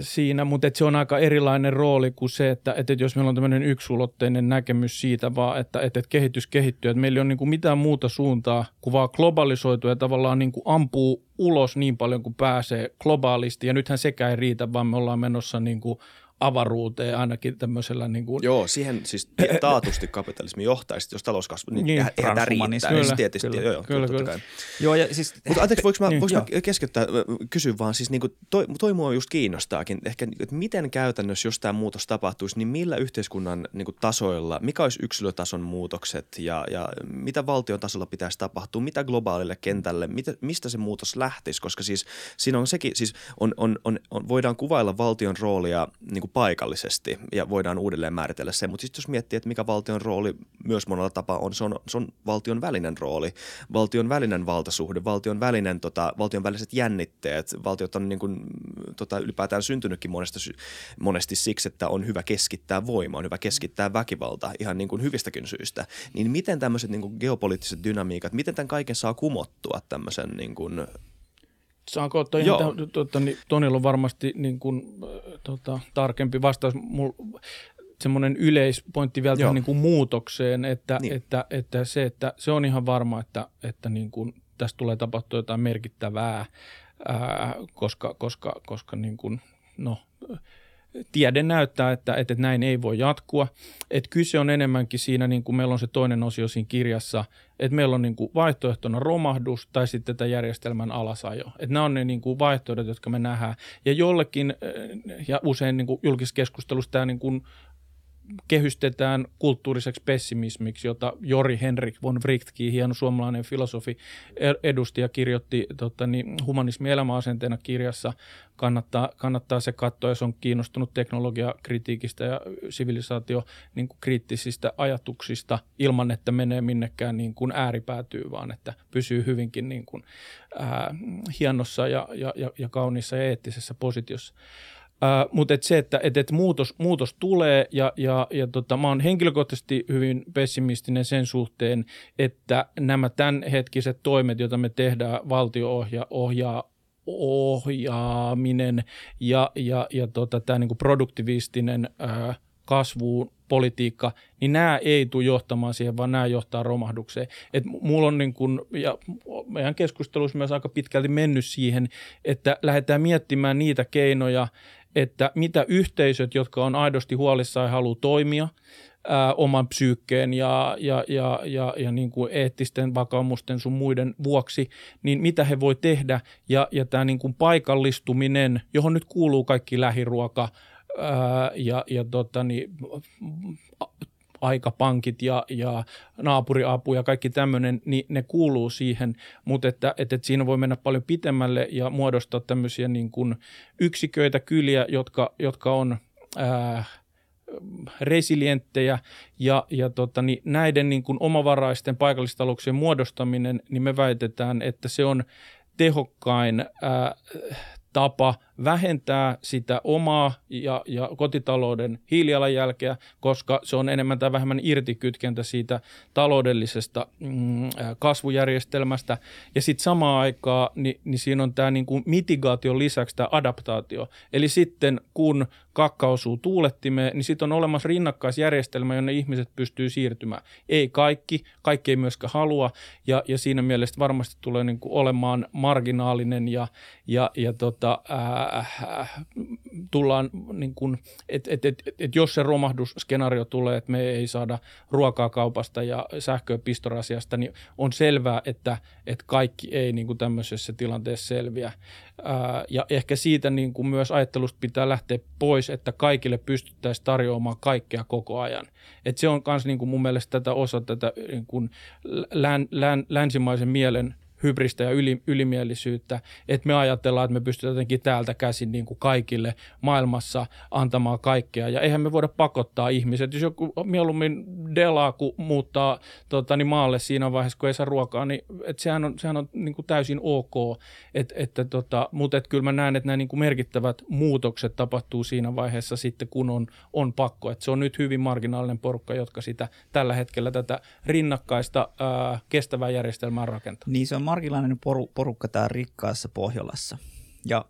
siinä, mutta et se on aika erilainen rooli kuin se, että, että jos meillä on tämmöinen yksulotteinen näkemys siitä vaan, että, että kehitys kehittyy, että meillä ei ole niin kuin mitään muuta suuntaa kuin vaan globalisoitu ja tavallaan niin kuin ampuu ulos niin paljon kuin pääsee globaalisti. Ja nythän sekään ei riitä, vaan me ollaan menossa niin kuin avaruuteen ainakin tämmöisellä niin kuin Joo, siihen siis [clears throat] taatusti kapitalismi johtaisi, jos talouskasvu, niin, Niin, niin eihän tämä riittää. Kyllä, Siis tietysti, kyllä, joo, joo, kyllä, kyllä. kai. Joo, ja siis Mutta anteeksi, voinko mä, Niin, voinko mä keskeyttää, kysyä vaan, siis niinku toi, toi mua just kiinnostaakin, ehkä, että miten käytännössä, jos tämä muutos tapahtuisi, niin millä yhteiskunnan niinku, tasoilla, mikä olisi yksilötason muutokset ja, ja mitä valtion tasolla pitäisi tapahtua, mitä globaalille kentälle, mitä, mistä se muutos lähtisi, koska siis siinä on sekin, siis on, on, on, on, voidaan kuvailla valtion roolia niinku, paikallisesti ja voidaan uudelleen määritellä se, mutta sitten jos miettii, että mikä valtion rooli myös monella tapaa on, se on, se on valtion välinen rooli, valtion välinen valtasuhde, valtion välinen, tota, valtion väliset jännitteet. Valtiot on niin kuin, tota, ylipäätään syntynytkin monesta, sy- monesti siksi, että on hyvä keskittää voimaa, on hyvä keskittää väkivalta ihan niin kuin hyvistäkin syistä. Niin miten tämmöiset niin kuin geopoliittiset dynamiikat, miten tämän kaiken saa kumottua tämmöisen niin kuin, Saanko ottaa ihan tähän, tuota, niin Tonilla on varmasti niin kuin, äh, tota, tarkempi vastaus. Mul, semmoinen yleispointti vielä tähän niin kuin muutokseen, että, Niin. että, että, se, että se on ihan varma, että, että niin kuin tästä tulee tapahtua jotain merkittävää, ää, koska, koska, koska niin kuin, no, tiede näyttää, että, että näin ei voi jatkua. Että kyse on enemmänkin siinä, niin kuin meillä on se toinen osio siinä kirjassa, että meillä on niin kuin vaihtoehtona romahdus tai sitten tämä järjestelmän alasajo. Että nämä on ne niin kuin vaihtoehdot, jotka me nähdään. Ja jollekin, äh, ja usein niin kuin julkisessa tämä niin kuin kehystetään kulttuuriseksi pessimismiksi, jota Jori Henrik von Wrichtkin, hieno suomalainen filosofi, er- edusti ja kirjoitti tota, niin, humanismi elämäasenteena kirjassa. Kannattaa, kannattaa se katsoa, jos on kiinnostunut teknologiakritiikistä ja sivilisaatio niin kuin kriittisistä ajatuksista ilman, että menee minnekään niin kuin ääripäätyy, vaan että pysyy hyvinkin niin kuin, ää, hienossa ja, ja, ja, ja kauniissa ja eettisessä positiossa. Mutta et se, että et, et muutos, muutos tulee ja, ja, ja tota, mä oon henkilökohtaisesti hyvin pessimistinen sen suhteen, että nämä tämänhetkiset toimet, joita me tehdään, valtio ohjaa, ohjaa ohjaaminen ja, ja, ja tota, tämä niinku produktivistinen ää, kasvuun, politiikka, niin nämä ei tule johtamaan siihen, vaan nämä johtaa romahdukseen. Et mulla on niin kun, ja meidän keskustelussa myös aika pitkälti mennyt siihen, että lähdetään miettimään niitä keinoja, että mitä yhteisöt, jotka on aidosti huolissaan ja haluaa toimia – ää, oman psyykkeen ja, ja, ja, ja, ja niin kuin eettisten vakaumusten sun muiden vuoksi, niin mitä he voi tehdä? Ja, ja tämä niin kuin paikallistuminen, johon nyt kuuluu kaikki lähiruoka ää, ja, ja tota, niin, aikapankit ja, ja naapuriapu ja kaikki tämmöinen, niin ne kuuluu siihen, mutta että, että, että siinä voi mennä paljon pitemmälle ja muodostaa tämmöisiä niin kuin yksiköitä, kyliä, jotka, jotka on ää, resilienttejä. Ja, ja tota, niin näiden niin kuin omavaraisten paikallistalouksien muodostaminen, niin me väitetään, että se on tehokkain ää, tapa vähentää sitä omaa ja, ja kotitalouden hiilijalanjälkeä, koska se on enemmän tai vähemmän irtikytkentä siitä taloudellisesta mm, kasvujärjestelmästä. Ja sitten samaan aikaan niin, niin siinä on tämä niin kuin mitigaation lisäksi tämä adaptaatio. Eli sitten kun kakka osuu tuulettimeen, niin sitten on olemassa rinnakkaisjärjestelmä, jonne ihmiset pystyy siirtymään. Ei kaikki, kaikki ei myöskään halua, ja, ja siinä mielessä varmasti tulee niin kuin olemaan marginaalinen, ja, ja, ja tota, ää, tullaan, niin kuin, et, et, et, et jos se romahdusskenaario tulee, että me ei saada ruokaa kaupasta ja sähköä pistorasiasta, niin on selvää, että, että kaikki ei niin kuin tämmöisessä tilanteessa selviä. Ää, ja ehkä siitä niin kuin myös ajattelusta pitää lähteä pois, että kaikille pystyttäisiin tarjoamaan kaikkea koko ajan. Et se on myös niin kuin mun mielestä tätä osa tätä niin kuin län, län, länsimaisen mielen hybristä ja yli, ylimielisyyttä, että me ajatellaan, että me pystytään jotenkin täältä käsin niin kuin kaikille maailmassa antamaan kaikkea. Ja eihän me voida pakottaa ihmiset. Jos joku mieluummin delaa, kun muuttaa tota, niin maalle siinä vaiheessa, kun ei saa ruokaa, niin että sehän on, sehän on niin kuin täysin ok. Et, että, tota, mutta et kyllä mä näen, että nämä niin kuin merkittävät muutokset tapahtuu siinä vaiheessa sitten, kun on, on pakko. Et se on nyt hyvin marginaalinen porukka, jotka sitä tällä hetkellä tätä rinnakkaista ää, kestävää järjestelmää rakentaa. Niin se on marginaalinen poru, porukka täällä rikkaassa Pohjolassa. Ja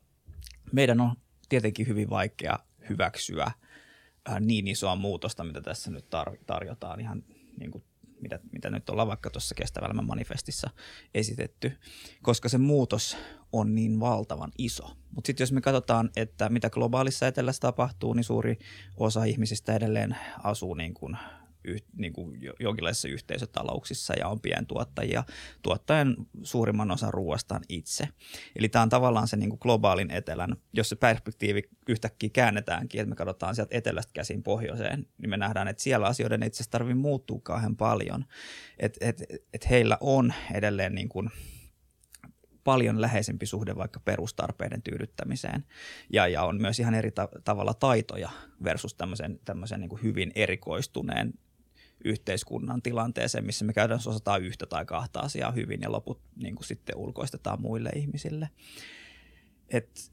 meidän on tietenkin hyvin vaikea hyväksyä äh, niin isoa muutosta, mitä tässä nyt tar- tarjotaan ihan niin kuin mitä, mitä nyt ollaan vaikka tuossa kestävällä manifestissa esitetty, koska se muutos on niin valtavan iso. Mutta sitten jos me katsotaan, että mitä globaalissa etelässä tapahtuu, niin suuri osa ihmisistä edelleen asuu niin kuin yh, niin kuin jonkinlaisissa yhteisötalouksissa ja on pientuottajia tuottajan suurimman osan ruoastaan itse. Eli tämä on tavallaan se niin kuin globaalin etelän, jos se perspektiivi yhtäkkiä käännetäänkin, että me katsotaan sieltä etelästä käsin pohjoiseen, niin me nähdään, että siellä asioiden itse asiassa tarvitse muuttua kauhean paljon. Että et, et heillä on edelleen niin kuin – paljon läheisempi suhde vaikka perustarpeiden tyydyttämiseen. Ja, ja on myös ihan eri ta- tavalla taitoja versus tämmöisen, tämmöisen niin kuin hyvin erikoistuneen yhteiskunnan tilanteeseen, missä me käytännössä osataan yhtä tai kahta asiaa hyvin ja loput niin kuin sitten ulkoistetaan muille ihmisille. Et,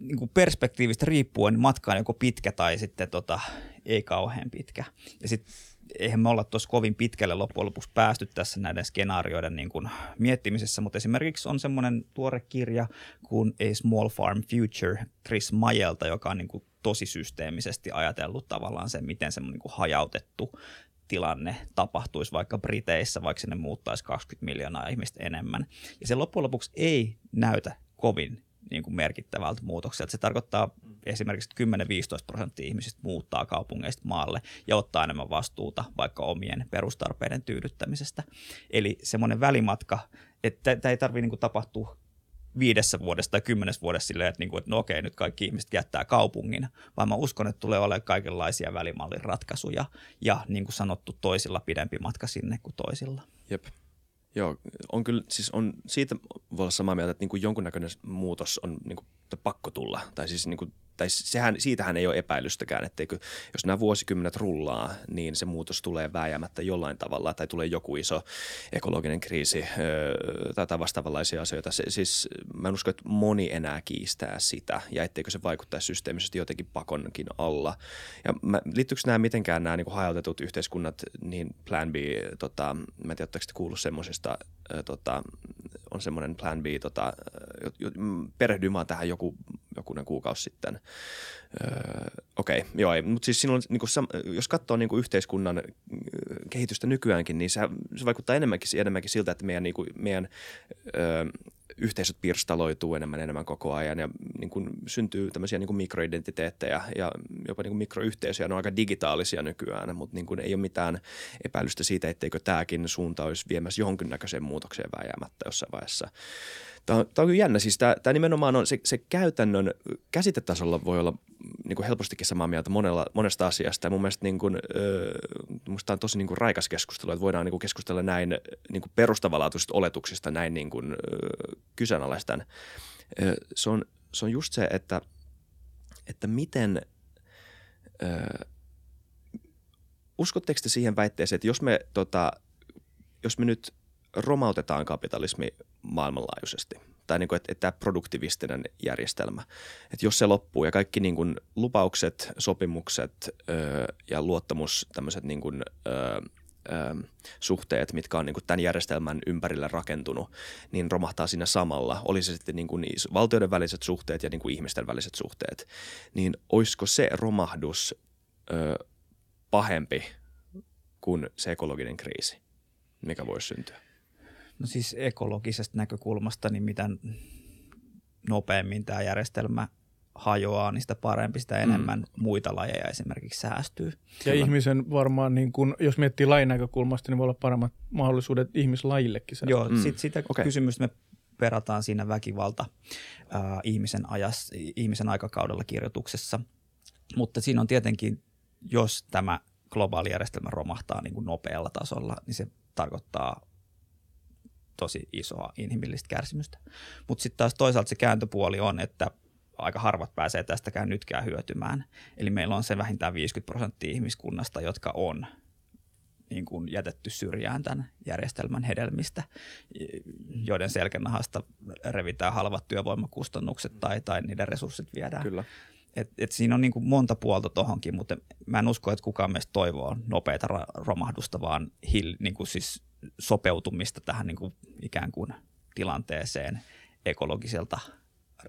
niin kuin perspektiivistä riippuen matka on joko pitkä tai sitten tota, ei kauhean pitkä. Ja sitten eihän me olla tuossa kovin pitkälle loppujen lopuksi päästy tässä näiden skenaarioiden niin kuin miettimisessä, mutta esimerkiksi on semmoinen tuore kirja kuin A Small Farm Future Chris Majelta, joka on niin kuin tosi systeemisesti ajatellut tavallaan sen, miten se niin kuin hajautettu tilanne tapahtuisi vaikka Briteissä, vaikka sinne muuttaisi 20 miljoonaa ihmistä enemmän. Ja se loppujen lopuksi ei näytä kovin niin kuin merkittävältä muutokselta. Se tarkoittaa esimerkiksi, että 10-15 prosenttia ihmisistä muuttaa kaupungeista maalle ja ottaa enemmän vastuuta vaikka omien perustarpeiden tyydyttämisestä. Eli semmoinen välimatka, että tämä ei tarvitse niin tapahtua viidessä vuodessa tai kymmenes vuodessa silleen, että, niin kuin, että no okei, nyt kaikki ihmiset jättää kaupungin, vaan mä uskon, että tulee olemaan kaikenlaisia välimallin ratkaisuja ja niin kuin sanottu, toisilla pidempi matka sinne kuin toisilla. Jep. Joo, on kyllä, siis on, siitä voi olla samaa mieltä, että niin kuin jonkunnäköinen muutos on niin kuin, pakko tulla. Tai siis niin kuin, tai sehän, siitähän ei ole epäilystäkään, etteikö, jos nämä vuosikymmenet rullaa, niin se muutos tulee vääjäämättä jollain tavalla, tai tulee joku iso ekologinen kriisi öö, tai vastaavanlaisia asioita. Se, siis mä en usko, että moni enää kiistää sitä, ja etteikö se vaikuttaisi systeemisesti jotenkin pakonkin alla. Ja mä, liittyykö nämä mitenkään nämä niin kuin hajautetut yhteiskunnat, niin Plan B, tota, mä en tiedä, oletteko semmoisesta, Ö, tota, on semmoinen plan B, tota, mm, perehdyin vaan tähän joku, jokunen kuukausi sitten. Öö, Okei, okay, joo, mutta siis on, niin kuin, jos katsoo niin yhteiskunnan kehitystä nykyäänkin, niin se, se vaikuttaa enemmänkin, enemmänkin siltä, että meidän, niin kuin, meidän ö, yhteisöt pirstaloituu enemmän enemmän koko ajan ja niin kuin syntyy tämmöisiä niin kuin mikroidentiteettejä ja jopa niin kuin mikroyhteisöjä. Ne on aika digitaalisia nykyään, mutta niin kuin ei ole mitään epäilystä siitä, etteikö tämäkin suunta olisi viemässä jonkinnäköiseen muutokseen vääjäämättä jossain vaiheessa. Tämä on, tämä on kyllä jännä. Siis tämä, tämä nimenomaan on se, se käytännön käsitetasolla voi olla niin kuin helpostikin samaa mieltä monella, monesta asiasta. Ja mun mielestä niin kuin, musta on tosi niin kuin raikas keskustelu, että voidaan niin kuin keskustella näin niin kuin perustavanlaatuisista oletuksista näin niin kuin, ö, kyseenalaistaan. Ö, se, on, se on just se, että, että miten ö, uskotteko te siihen väitteeseen, että jos me, tota, jos me nyt romautetaan kapitalismi maailmanlaajuisesti, tai niin kuin, että, että tämä produktivistinen järjestelmä, että jos se loppuu ja kaikki niin kuin lupaukset, sopimukset öö, ja luottamus, tämmöiset niin kuin, öö, suhteet, mitkä on niin kuin tämän järjestelmän ympärille rakentunut, niin romahtaa siinä samalla. Oli se sitten niin kuin valtioiden väliset suhteet ja niin kuin ihmisten väliset suhteet. Niin olisiko se romahdus öö, pahempi kuin se ekologinen kriisi, mikä voisi syntyä? No siis ekologisesta näkökulmasta, niin mitä nopeammin tämä järjestelmä hajoaa, niin sitä parempi, sitä enemmän mm. muita lajeja esimerkiksi säästyy. Ja Kyllä. ihmisen varmaan, niin kun, jos miettii lajin näkökulmasta, niin voi olla paremmat mahdollisuudet ihmislajillekin. säästää. Joo, Mm. sit sitä okay. kysymystä me perataan siinä väkivalta äh, ihmisen, ajas, ihmisen aikakaudella kirjoituksessa. Mutta siinä on tietenkin, jos tämä globaali järjestelmä romahtaa niin kuin nopealla tasolla, niin se tarkoittaa tosi isoa inhimillistä kärsimystä. Mutta sitten taas toisaalta se kääntöpuoli on, että aika harvat pääsee tästäkään nytkään hyötymään. Eli meillä on se vähintään 50 prosenttia ihmiskunnasta, jotka on niin kuin jätetty syrjään tämän järjestelmän hedelmistä, joiden selkänahasta revitään halvat työvoimakustannukset tai, tai niiden resurssit viedään. Kyllä. Et, et siinä on niin kuin monta puolta tohonkin, mutta mä en usko, että kukaan meistä toivoo nopeata ra- romahdusta, vaan hil, niin kuin siis sopeutumista tähän niin kuin ikään kuin tilanteeseen ekologiselta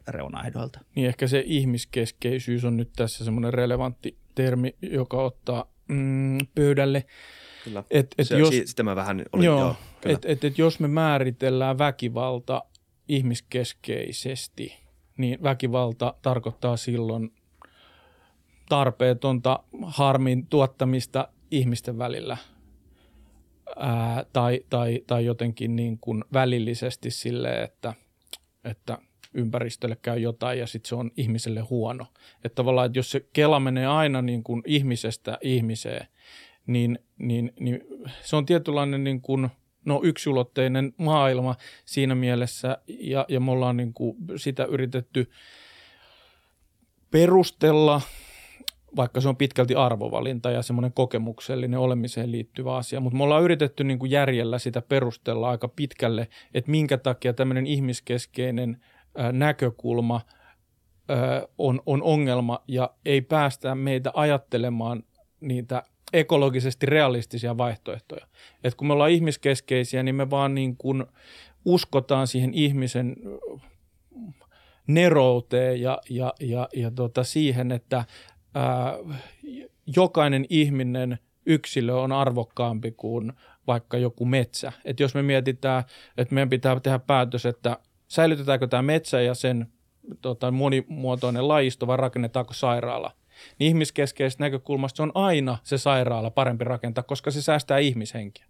reunaehdoilta. Niin ehkä se ihmiskeskeisyys on nyt tässä semmoinen relevantti termi, joka ottaa mm, pöydälle. Kyllä. Et, et se, jos, si- sitä mä vähän olin, joo, joo, kyllä. et, et, et jos me määritellään väkivalta ihmiskeskeisesti, niin väkivalta tarkoittaa silloin tarpeetonta harmin tuottamista ihmisten välillä ää, tai, tai, tai jotenkin niin kuin välillisesti sille, että, että ympäristölle käy jotain ja sitten se on ihmiselle huono. Että tavallaan, että jos se kela menee aina niin kuin ihmisestä ihmiseen, niin, niin, niin se on tietynlainen niin kuin, no, yksulotteinen maailma siinä mielessä ja, ja me ollaan niin kuin sitä yritetty perustella, vaikka se on pitkälti arvovalinta ja semmoinen kokemuksellinen olemiseen liittyvä asia, mutta me ollaan yritetty niin kuin järjellä sitä perustella aika pitkälle, että minkä takia tämmöinen ihmiskeskeinen näkökulma on, on ongelma ja ei päästä meitä ajattelemaan niitä ekologisesti realistisia vaihtoehtoja. Et kun me ollaan ihmiskeskeisiä, niin me vaan niin kuin uskotaan siihen ihmisen nerouteen ja, ja, ja, ja tota siihen, että ää, jokainen ihminen yksilö on arvokkaampi kuin vaikka joku metsä. Et jos me mietitään, että meidän pitää tehdä päätös, että säilytetäänkö tämä metsä ja sen tota, monimuotoinen lajisto vai rakennetaanko sairaala, niin ihmiskeskeisestä näkökulmasta se on aina se sairaala parempi rakentaa, koska se säästää ihmishenkiä.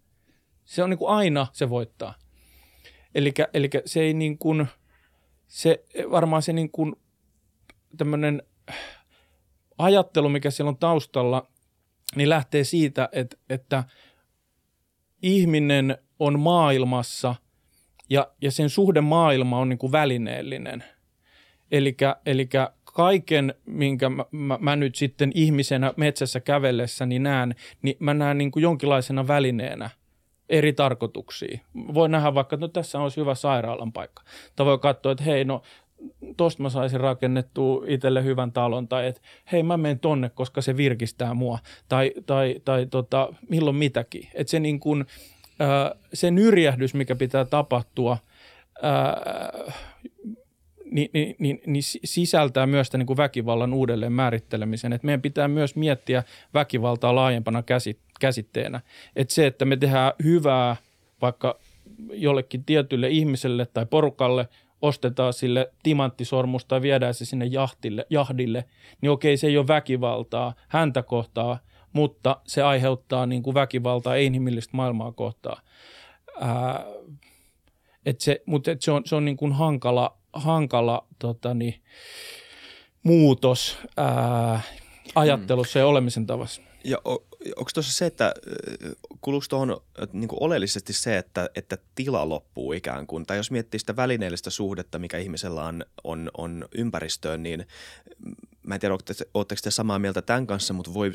Se on niin aina se voittaa. Eli se ei niin kuin, se varmaan se niin kuin tämmöinen ajattelu, mikä siellä on taustalla, niin lähtee siitä, että, että ihminen on maailmassa ja, ja sen suhde maailma on niin kuin välineellinen. Eli kaiken, minkä mä, mä, mä nyt sitten ihmisenä metsässä kävellessäni näen, niin mä näen niin kuin jonkinlaisena välineenä eri tarkoituksiin. Voi nähdä vaikka, että no tässä olisi hyvä sairaalan paikka. Tai voi katsoa, että hei, no tosta mä saisin rakennettua itselle hyvän talon, tai että hei mä menen tonne, koska se virkistää mua, tai, tai, tai tota, milloin mitäkin. Että se niin kuin, se nyrjähdys, mikä pitää tapahtua, ää, niin, niin, niin, niin sisältää myös tämän niin väkivallan uudelleen määrittelemisen. Et meidän pitää myös miettiä väkivaltaa laajempana käsitteenä. Et se, että me tehdään hyvää vaikka jollekin tietylle ihmiselle tai porukalle, ostetaan sille timanttisormus tai viedään se sinne jahtille, jahdille, niin okei, se ei ole väkivaltaa häntä kohtaa, mutta se aiheuttaa niin kuin väkivaltaa inhimillistä maailmaa kohtaa. Ää, et se, mutta et se on, se on niin kuin hankala, hankala totani, muutos ää, ajattelussa ja olemisen tavassa. Ja onko tuossa se, että kuluuko tuohon niin oleellisesti se, että, että tila loppuu ikään kuin, tai jos miettii sitä välineellistä suhdetta, mikä ihmisellä on, on, on ympäristöön, niin mä en tiedä, oletteko te samaa mieltä tämän kanssa, mutta voi,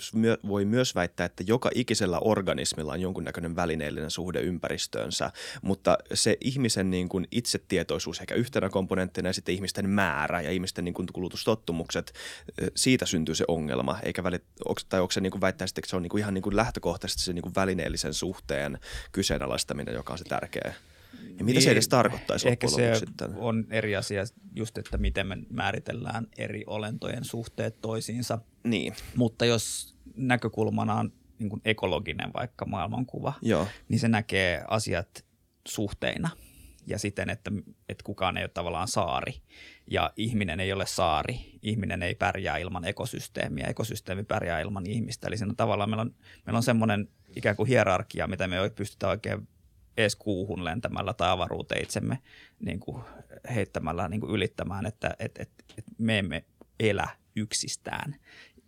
voi myös väittää, että joka ikisellä organismilla on jonkunnäköinen välineellinen suhde ympäristöönsä, mutta se ihmisen niin kuin itsetietoisuus ehkä yhtenä komponenttina ja sitten ihmisten määrä ja ihmisten niin kuin kulutustottumukset, siitä syntyy se ongelma, eikä välit, tai onko se niin kuin väittäisi, että se on niin kuin ihan niin kuin lähtökohtaisesti se niin kuin välineellisen suhteen kyseenalaistaminen, joka on se tärkeä ja mitä niin, se edes tarkoittaisi Ehkä se sitten? on eri asia just, että miten me määritellään eri olentojen suhteet toisiinsa. Niin. Mutta jos näkökulmana on niin kuin ekologinen vaikka maailmankuva, Joo. niin se näkee asiat suhteina ja siten, että, että kukaan ei ole tavallaan saari ja ihminen ei ole saari. Ihminen ei pärjää ilman ekosysteemiä, ekosysteemi pärjää ilman ihmistä. Eli siinä tavallaan meillä on, meillä on semmoinen ikään kuin hierarkia, mitä me ei pystytä oikein edes kuuhun lentämällä tai avaruuteen itsemme niin kuin heittämällä niin kuin ylittämään, että et, et, et me emme elä yksistään,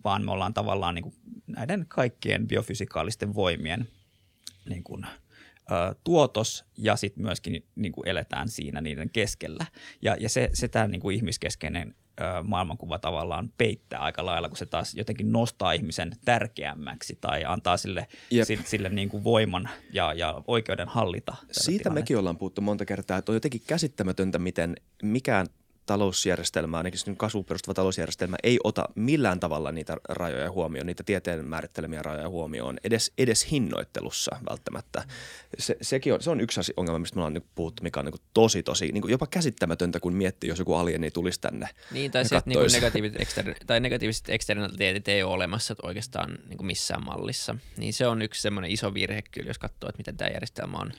vaan me ollaan tavallaan niin kuin näiden kaikkien biofysikaalisten voimien niin kuin, ö, tuotos ja sitten myöskin niin kuin eletään siinä niiden keskellä. Ja, ja se, se tämä niin kuin ihmiskeskeinen maailmankuva tavallaan peittää aika lailla, kun se taas jotenkin nostaa ihmisen tärkeämmäksi tai antaa sille, sille, sille niin kuin voiman ja, ja oikeuden hallita. Siitä tilannetta. mekin ollaan puhuttu monta kertaa, että on jotenkin käsittämätöntä, miten mikään talousjärjestelmä, ainakin kasvuun perustuva talousjärjestelmä, ei ota millään tavalla niitä rajoja huomioon, niitä tieteen määrittelemiä rajoja huomioon, edes, edes hinnoittelussa välttämättä. Se, sekin on, se on yksi asia, ongelma, mistä me ollaan nyt puhuttu, mikä on niin tosi, tosi niin jopa käsittämätöntä, kun miettii, jos joku alieni tulisi tänne. Niin, tai se, että niin negatiiviset, ekster, tai negatiiviset eksternaliteetit ei ole olemassa oikeastaan niin missään mallissa. Niin se on yksi semmoinen iso virhe kyllä, jos katsoo, että miten tämä järjestelmä on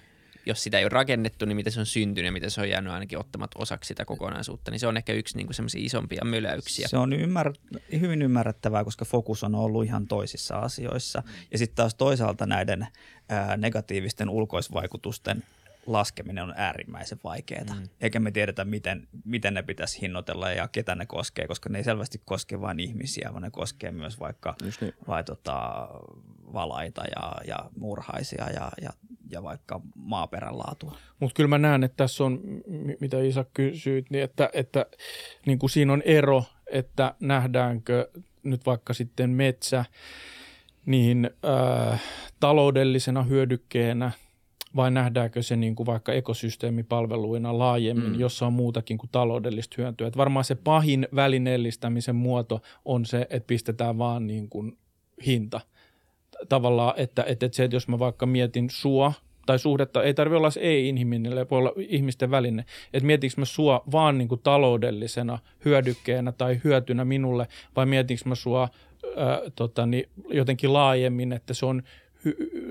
jos sitä ei ole rakennettu, niin miten se on syntynyt ja miten se on jäänyt ainakin ottamat osaksi sitä kokonaisuutta, niin se on ehkä yksi niin semmoisia isompia möläyksiä. Se on ymmär- hyvin ymmärrettävää, koska fokus on ollut ihan toisissa asioissa. Ja sitten taas toisaalta näiden ää, negatiivisten ulkoisvaikutusten laskeminen on äärimmäisen vaikeaa. Mm. Eikä me tiedetä, miten, miten ne pitäisi hinnoitella ja ketä ne koskee, koska ne ei selvästi koske vain ihmisiä, vaan ne koskee myös vaikka niin. vai, tota, valaita ja, ja murhaisia ja, ja, ja vaikka maaperän laatua. Mutta kyllä mä näen, että tässä on, mitä Isa kysyit, niin että, että niin kuin siinä on ero, että nähdäänkö nyt vaikka sitten metsä niin äh, taloudellisena hyödykkeenä – vai nähdäänkö se niin kuin vaikka ekosysteemipalveluina laajemmin, mm. jossa on muutakin kuin taloudellista hyötyä. Että varmaan se pahin välineellistämisen muoto on se, että pistetään vaan niin kuin hinta. Tavallaan, että, että, että se, että jos mä vaikka mietin sua tai suhdetta, ei tarvitse olla se ei-inhimillinen, voi olla ihmisten väline. Että mietinkö mä sua vaan niin kuin taloudellisena hyödykkeenä tai hyötynä minulle, vai mietinkö mä sua ää, tota, niin jotenkin laajemmin, että se on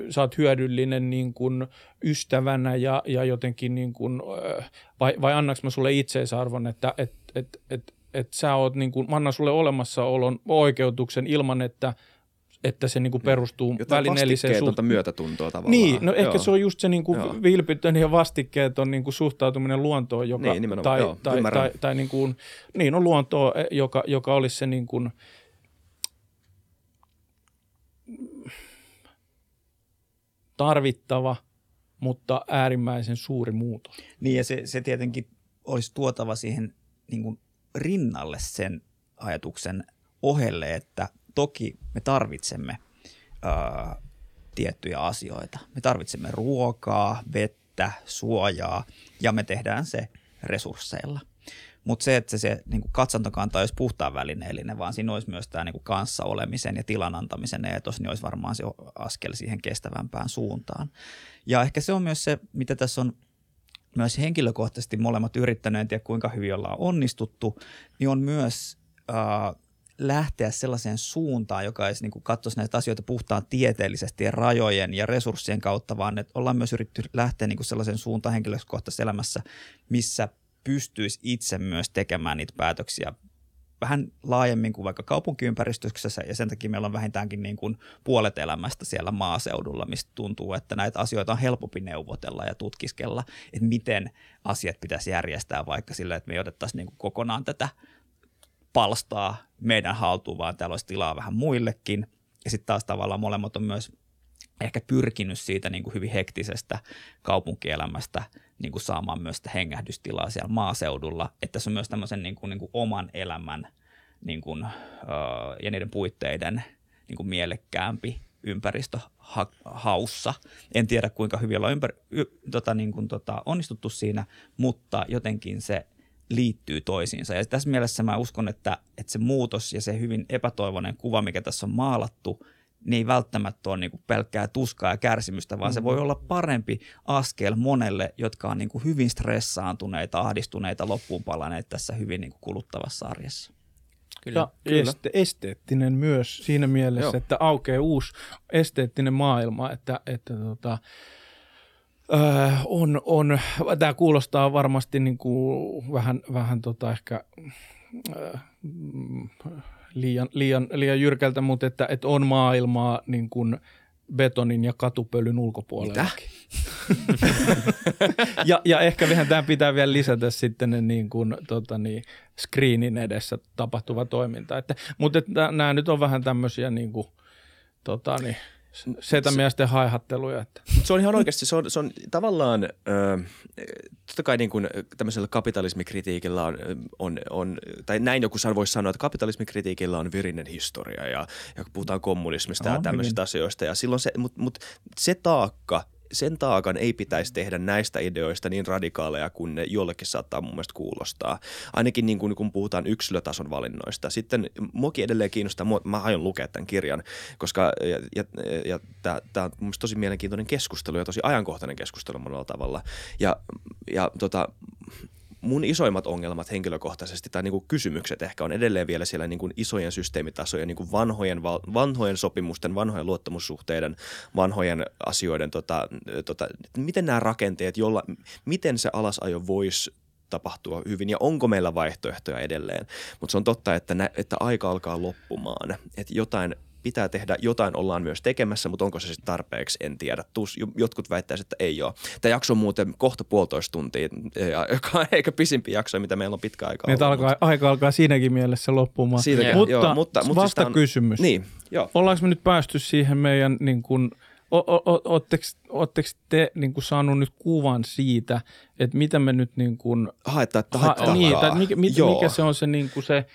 sä oot hyödyllinen niin kuin ystävänä ja, ja jotenkin niin kuin, vai, vai annaks mä sulle itseisarvon, että et, et, et, et sä oot niin kuin, mä annan sulle olemassaolon oikeutuksen ilman, että että se niin kuin perustuu Jotain välineelliseen suht... myötätuntoa tavallaan. Niin, no ehkä se on just se niin kuin vilpitön ja vastikkeeton niin kuin suhtautuminen luontoon, joka, niin, tai, joo, tai, tai, tai niin kuin, niin on luontoa, joka, joka olisi se niin tarvittava, mutta äärimmäisen suuri muutos. Niin ja se, se tietenkin olisi tuotava siihen niin kuin rinnalle sen ajatuksen ohelle, että toki me tarvitsemme ää, tiettyjä asioita. Me tarvitsemme ruokaa, vettä, suojaa ja me tehdään se resursseilla. Mutta se, että se, se niin kuin katsantokanta olisi puhtaan välineellinen, vaan siinä olisi myös tämä niin kuin kanssa olemisen ja tilan antamisen eetos, niin olisi varmaan se askel siihen kestävämpään suuntaan. Ja ehkä se on myös se, mitä tässä on myös henkilökohtaisesti molemmat yrittäneet, en tiedä kuinka hyvin ollaan onnistuttu, niin on myös äh, lähteä sellaiseen suuntaan, joka ei niin katsoisi näitä asioita puhtaan tieteellisesti ja rajojen ja resurssien kautta, vaan että ollaan myös yritetty lähteä niin kuin sellaiseen suuntaan henkilökohtaisessa elämässä, missä pystyisi itse myös tekemään niitä päätöksiä vähän laajemmin kuin vaikka kaupunkiympäristössä ja sen takia meillä on vähintäänkin niin kuin puolet elämästä siellä maaseudulla, mistä tuntuu, että näitä asioita on helpompi neuvotella ja tutkiskella, että miten asiat pitäisi järjestää vaikka sillä, että me ei otettaisi niin kuin kokonaan tätä palstaa meidän haltuun, vaan täällä olisi tilaa vähän muillekin. Ja sitten taas tavallaan molemmat on myös ehkä pyrkinyt siitä niin kuin hyvin hektisestä kaupunkielämästä niin kuin saamaan myös sitä hengähdystilaa siellä maaseudulla, että se on myös tämmöisen niin kuin, niin kuin oman elämän niin kuin, ja niiden puitteiden niin kuin mielekkäämpi ympäristö ha- haussa. En tiedä kuinka hyvin ollaan ympär- y- tota, niin kuin, tota, onnistuttu siinä, mutta jotenkin se liittyy toisiinsa. Ja tässä mielessä mä uskon, että, että se muutos ja se hyvin epätoivoinen kuva, mikä tässä on maalattu – niin ei välttämättä ole niin kuin pelkkää tuskaa ja kärsimystä, vaan mm. se voi olla parempi askel monelle, jotka on niin kuin hyvin stressaantuneita, ahdistuneita, loppuun palaneet tässä hyvin niin kuin kuluttavassa arjessa. Kyllä, ja kyllä. Este, esteettinen myös siinä mielessä, Joo. että aukeaa uusi esteettinen maailma, että, että tota, äh, on, on, tämä kuulostaa varmasti niin kuin vähän, vähän tota ehkä äh, liian, liian, liian jyrkältä, mutta että, että on maailmaa niin kuin betonin ja katupölyn ulkopuolella. [laughs] ja, ja ehkä vähän tämä pitää vielä lisätä sitten ne niin kuin, tota niin, screenin edessä tapahtuva toiminta. Että, mutta että nämä nyt on vähän tämmöisiä niin kuin, tota niin, setämiesten haihatteluja. Että. Se on ihan oikeasti, se on, se on tavallaan, äh, totta kai niin kuin tämmöisellä kapitalismikritiikillä on, on, on, tai näin joku voisi sanoa, että kapitalismikritiikillä on virinen historia ja, ja puhutaan kommunismista no, ja tämmöisistä hyvin. asioista. Ja silloin se, mutta mut se taakka – sen taakan ei pitäisi tehdä näistä ideoista niin radikaaleja kuin ne jollekin saattaa mun mielestä kuulostaa. Ainakin niin kuin, kun puhutaan yksilötason valinnoista. Sitten muokin edelleen kiinnostaa, mä aion lukea tämän kirjan, koska ja, ja, ja tämä on mun tosi mielenkiintoinen keskustelu ja tosi ajankohtainen keskustelu monella tavalla. Ja, ja tota, mun isoimmat ongelmat henkilökohtaisesti tai niin kuin kysymykset ehkä on edelleen vielä siellä niin kuin isojen systeemitasojen, niin kuin vanhojen, vanhojen sopimusten, vanhojen luottamussuhteiden, vanhojen asioiden, tota, tota, miten nämä rakenteet, jolla, miten se alasajo voisi tapahtua hyvin ja onko meillä vaihtoehtoja edelleen. Mutta se on totta, että, nä, että aika alkaa loppumaan, että jotain pitää tehdä, jotain ollaan myös tekemässä, mutta onko se sitten tarpeeksi, en tiedä. Tus, jotkut väittäisivät, että ei ole. Tämä jakso on muuten kohta puolitoista tuntia, joka on eikä pisimpi jakso, mitä meillä on pitkä aika Meitä alkaa, mutta... aika alkaa siinäkin mielessä loppumaan. Siitäkin, mutta, joo, mutta, mutta vasta siis on, kysymys. Niin, joo. Ollaanko me nyt päästy siihen meidän niin kuin, Oletteko te niin kuin, saanut nyt kuvan siitä, että mitä me nyt niin kuin, haetaan, että ha, niin, tai mikä, mikä, mikä se on se, niin kuin se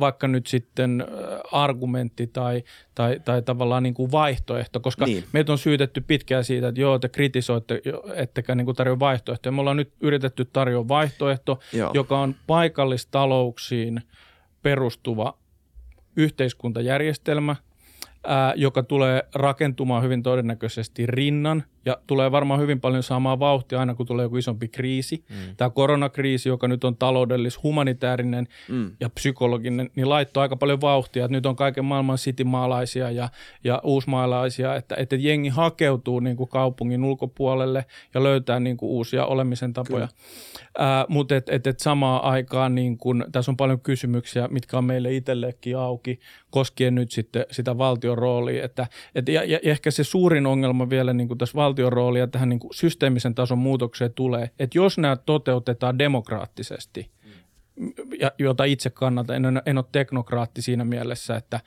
vaikka nyt sitten argumentti tai, tai, tai tavallaan niin kuin vaihtoehto, koska niin. meitä on syytetty pitkään siitä, että joo, te kritisoitte, ettekä niin kuin tarjoa vaihtoehtoja. Me ollaan nyt yritetty tarjoa vaihtoehto, joo. joka on paikallistalouksiin perustuva yhteiskuntajärjestelmä, ää, joka tulee rakentumaan hyvin todennäköisesti rinnan ja tulee varmaan hyvin paljon saamaan vauhtia aina, kun tulee joku isompi kriisi. Mm. Tämä koronakriisi, joka nyt on taloudellis, humanitaarinen mm. ja psykologinen, niin laittoi aika paljon vauhtia. Että nyt on kaiken maailman sitimaalaisia ja, ja uusmaalaisia, että, että jengi hakeutuu niin kuin kaupungin ulkopuolelle ja löytää niin kuin uusia olemisen tapoja. Äh, mutta et, et, et samaan aikaan niin kun, tässä on paljon kysymyksiä, mitkä on meille itsellekin auki, koskien nyt sitten sitä valtion roolia. Että, et, ja, ja ehkä se suurin ongelma vielä niin kuin tässä valtion roolia tähän niin kuin systeemisen tason muutokseen tulee, että jos nämä toteutetaan demokraattisesti, ja, jota itse kannatan, en, en ole teknokraatti siinä mielessä, että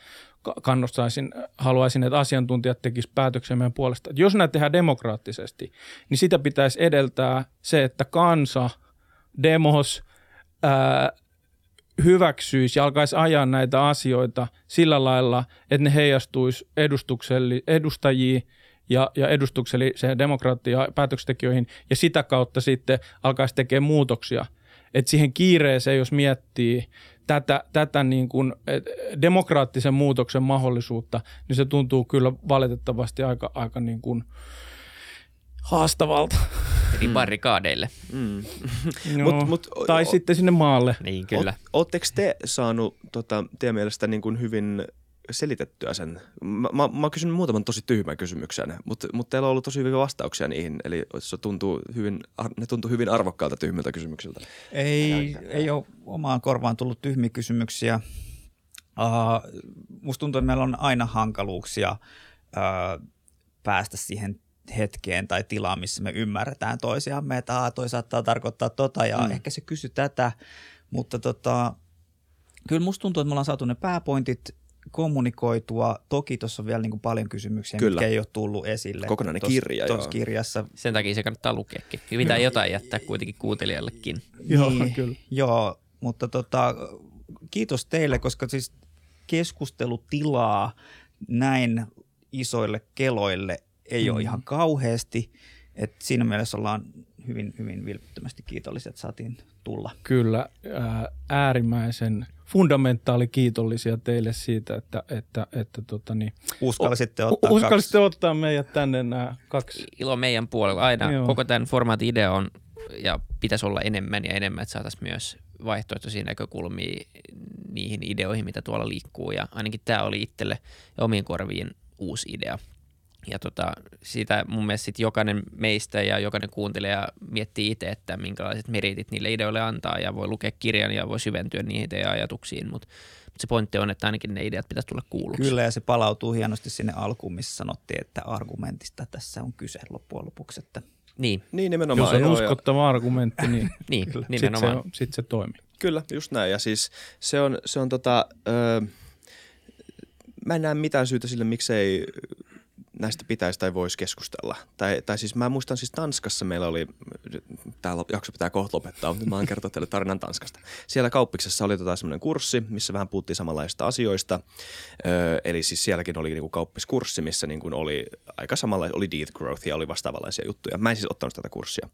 kannustaisin, haluaisin, että asiantuntijat tekisivät päätöksen meidän puolesta. Että jos nämä tehdään demokraattisesti, niin sitä pitäisi edeltää se, että kansa, demos, ää, hyväksyisi ja alkaisi ajaa näitä asioita sillä lailla, että ne heijastuisi edustajiin ja, ja edustukselliseen demokraattia päätöksentekijöihin ja sitä kautta sitten alkaisi tekemään muutoksia. Et siihen kiireeseen, jos miettii tätä, tätä niin kuin demokraattisen muutoksen mahdollisuutta, niin se tuntuu kyllä valitettavasti aika, aika niin kuin haastavalta. Eli barrikaadeille. Mm. [laughs] No, Mut- mut- tai o- sitten sinne maalle. Niin, kyllä. Oletteko te saanut tota, teidän mielestä niin kuin hyvin selitettyä sen? Mä, mä, mä oon kysynyt muutaman tosi tyhmän kysymyksen, mutta, mutta teillä on ollut tosi hyviä vastauksia niihin. Eli se tuntuu hyvin, ne tuntuu hyvin arvokkaalta tyhmiltä kysymyksiltä. Ei, ei ole omaan korvaan tullut tyhmiä kysymyksiä. Uh, musta tuntuu, että meillä on aina hankaluuksia uh, päästä siihen hetkeen tai tilaan, missä me ymmärretään toisiamme, että Aa, toi saattaa tarkoittaa tota ja mm. ehkä se kysy tätä, mutta tota, kyllä musta tuntuu, että me ollaan saatu ne pääpointit kommunikoitua. Toki tuossa on vielä niin kuin paljon kysymyksiä, Kyllä. mitkä ei ole tullut esille. Kokonainen Tossa- kirja, Tuossa joo. kirjassa Sen takia se kannattaa. Hyvin tai jotain jättää kuitenkin kuuntelijallekin. Joo, niin, kyllä. Joo, mutta tota, kiitos teille, koska siis keskustelutilaa näin isoille keloille ei Mm. ole ihan kauheasti. Et siinä mielessä ollaan hyvin, hyvin vilpittömästi kiitollisia, että saatiin tulla. Kyllä ää, äärimmäisen fundamentaali kiitollisia teille siitä, että, että, että tota niin, Uskalsitte ottaa uskalsitte kaksi. ottaa meidät tänne nämä kaksi. Ilo meidän puolella. Aina Joo. koko tämän formaatin idea on, ja pitäisi olla enemmän ja enemmän, että saataisiin myös vaihtoehtoisia näkökulmia niihin ideoihin, mitä tuolla liikkuu. Ja ainakin tämä oli itselle ja omiin korviin uusi idea. Ja tota, sitä mun mielestä sit jokainen meistä ja jokainen kuuntelija miettii itse, että minkälaiset meritit niille ideoille antaa ja voi lukea kirjan ja voi syventyä niihin teidän ajatuksiin, mutta mut se pointti on, että ainakin ne ideat pitäisi tulla kuulluksi. Kyllä, ja se palautuu hienosti sinne alkuun, missä sanottiin, että argumentista tässä on kyse loppujen lopuksi. Että Niin, Niin nimenomaan. Jos on joo, ja- uskottava argumentti, niin [laughs] niin sitten se, nimenomaan. on- sit se toimii. Kyllä, just näin. Ja siis se on, se on tota, öö, mä en näe mitään syytä sille, miksei näistä pitäisi tai voisi keskustella. Tai, tai siis mä muistan siis Tanskassa meillä oli, tämä jakso pitää kohta lopettaa, mutta mä oon kertoa teille tarinan Tanskasta. Siellä kauppiksessa oli tota semmoinen kurssi, missä vähän puhuttiin samanlaisista asioista. Öö, eli siis sielläkin oli niinku kauppiskurssi, missä niinku oli aika samanlaisia, oli deed growth ja oli vastaavanlaisia juttuja. Mä en siis ottanut tätä kurssia.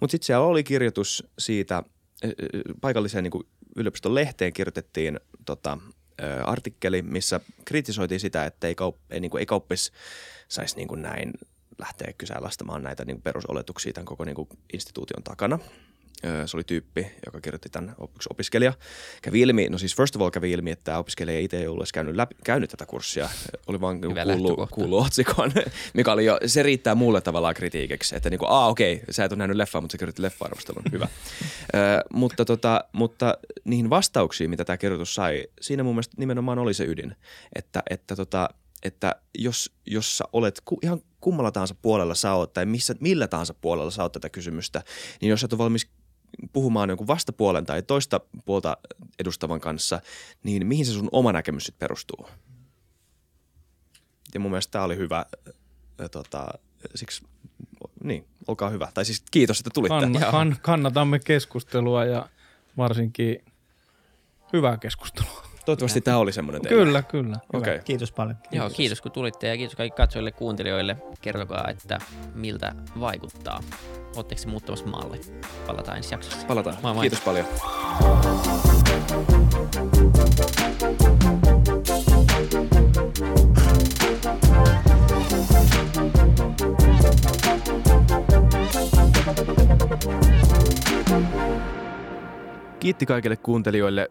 Mutta sitten siellä oli kirjoitus siitä, ö, ö, paikalliseen niin yliopiston lehteen kirjoitettiin tota, ö, artikkeli, missä kritisoitiin sitä, että ei, kaup, ei, niin kuin, ei kauppis saisi niin kuin näin lähteä kyseenalaistamaan näitä niin kuin perusoletuksia tämän koko niin kuin instituution takana. Se oli tyyppi, joka kirjoitti tämän yksi opiskelija. Kävi ilmi, no siis first of all kävi ilmi, että tämä opiskelija itse ei ollut edes käynyt, läpi, käynyt tätä kurssia. Oli vaan Hyvä kuullut, kuullut otsikon, [laughs] mikä oli jo, se riittää mulle tavallaan kritiikiksi. Että niinku, aa okei, sä et ole nähnyt leffaa, mutta sä kirjoitit leffa-arvostelun, hyvä. [laughs] Ö, mutta, tota, mutta niihin vastauksiin, mitä tämä kirjoitus sai, siinä mun mielestä nimenomaan oli se ydin. Että, että, tota, että jos, jos sä olet ku, ihan kummalla tahansa puolella sä oot, tai missä, millä tahansa puolella sä oot tätä kysymystä, niin jos sä et ole valmis puhumaan jonkun vastapuolen tai toista puolta edustavan kanssa, niin mihin se sun oma näkemys sitten perustuu? Ja mun mielestä tämä oli hyvä, tota, siksi, niin, olkaa hyvä. Tai siis kiitos, että tulitte. Kann, kann, kannatamme keskustelua ja varsinkin hyvää keskustelua. Toivottavasti tämä oli semmoinen teema. Kyllä, kyllä. Hyvä. Okay. kiitos paljon. Joo, kiitos kun tulitte ja kiitos kaikille katsojille kuuntelijoille. Kertokaa, että miltä vaikuttaa. Oletteko te muuttamassa maalle? Palataan ensi jaksossa. Palataan. Moi moi. Kiitos paljon. Kiitti kaikille kuuntelijoille,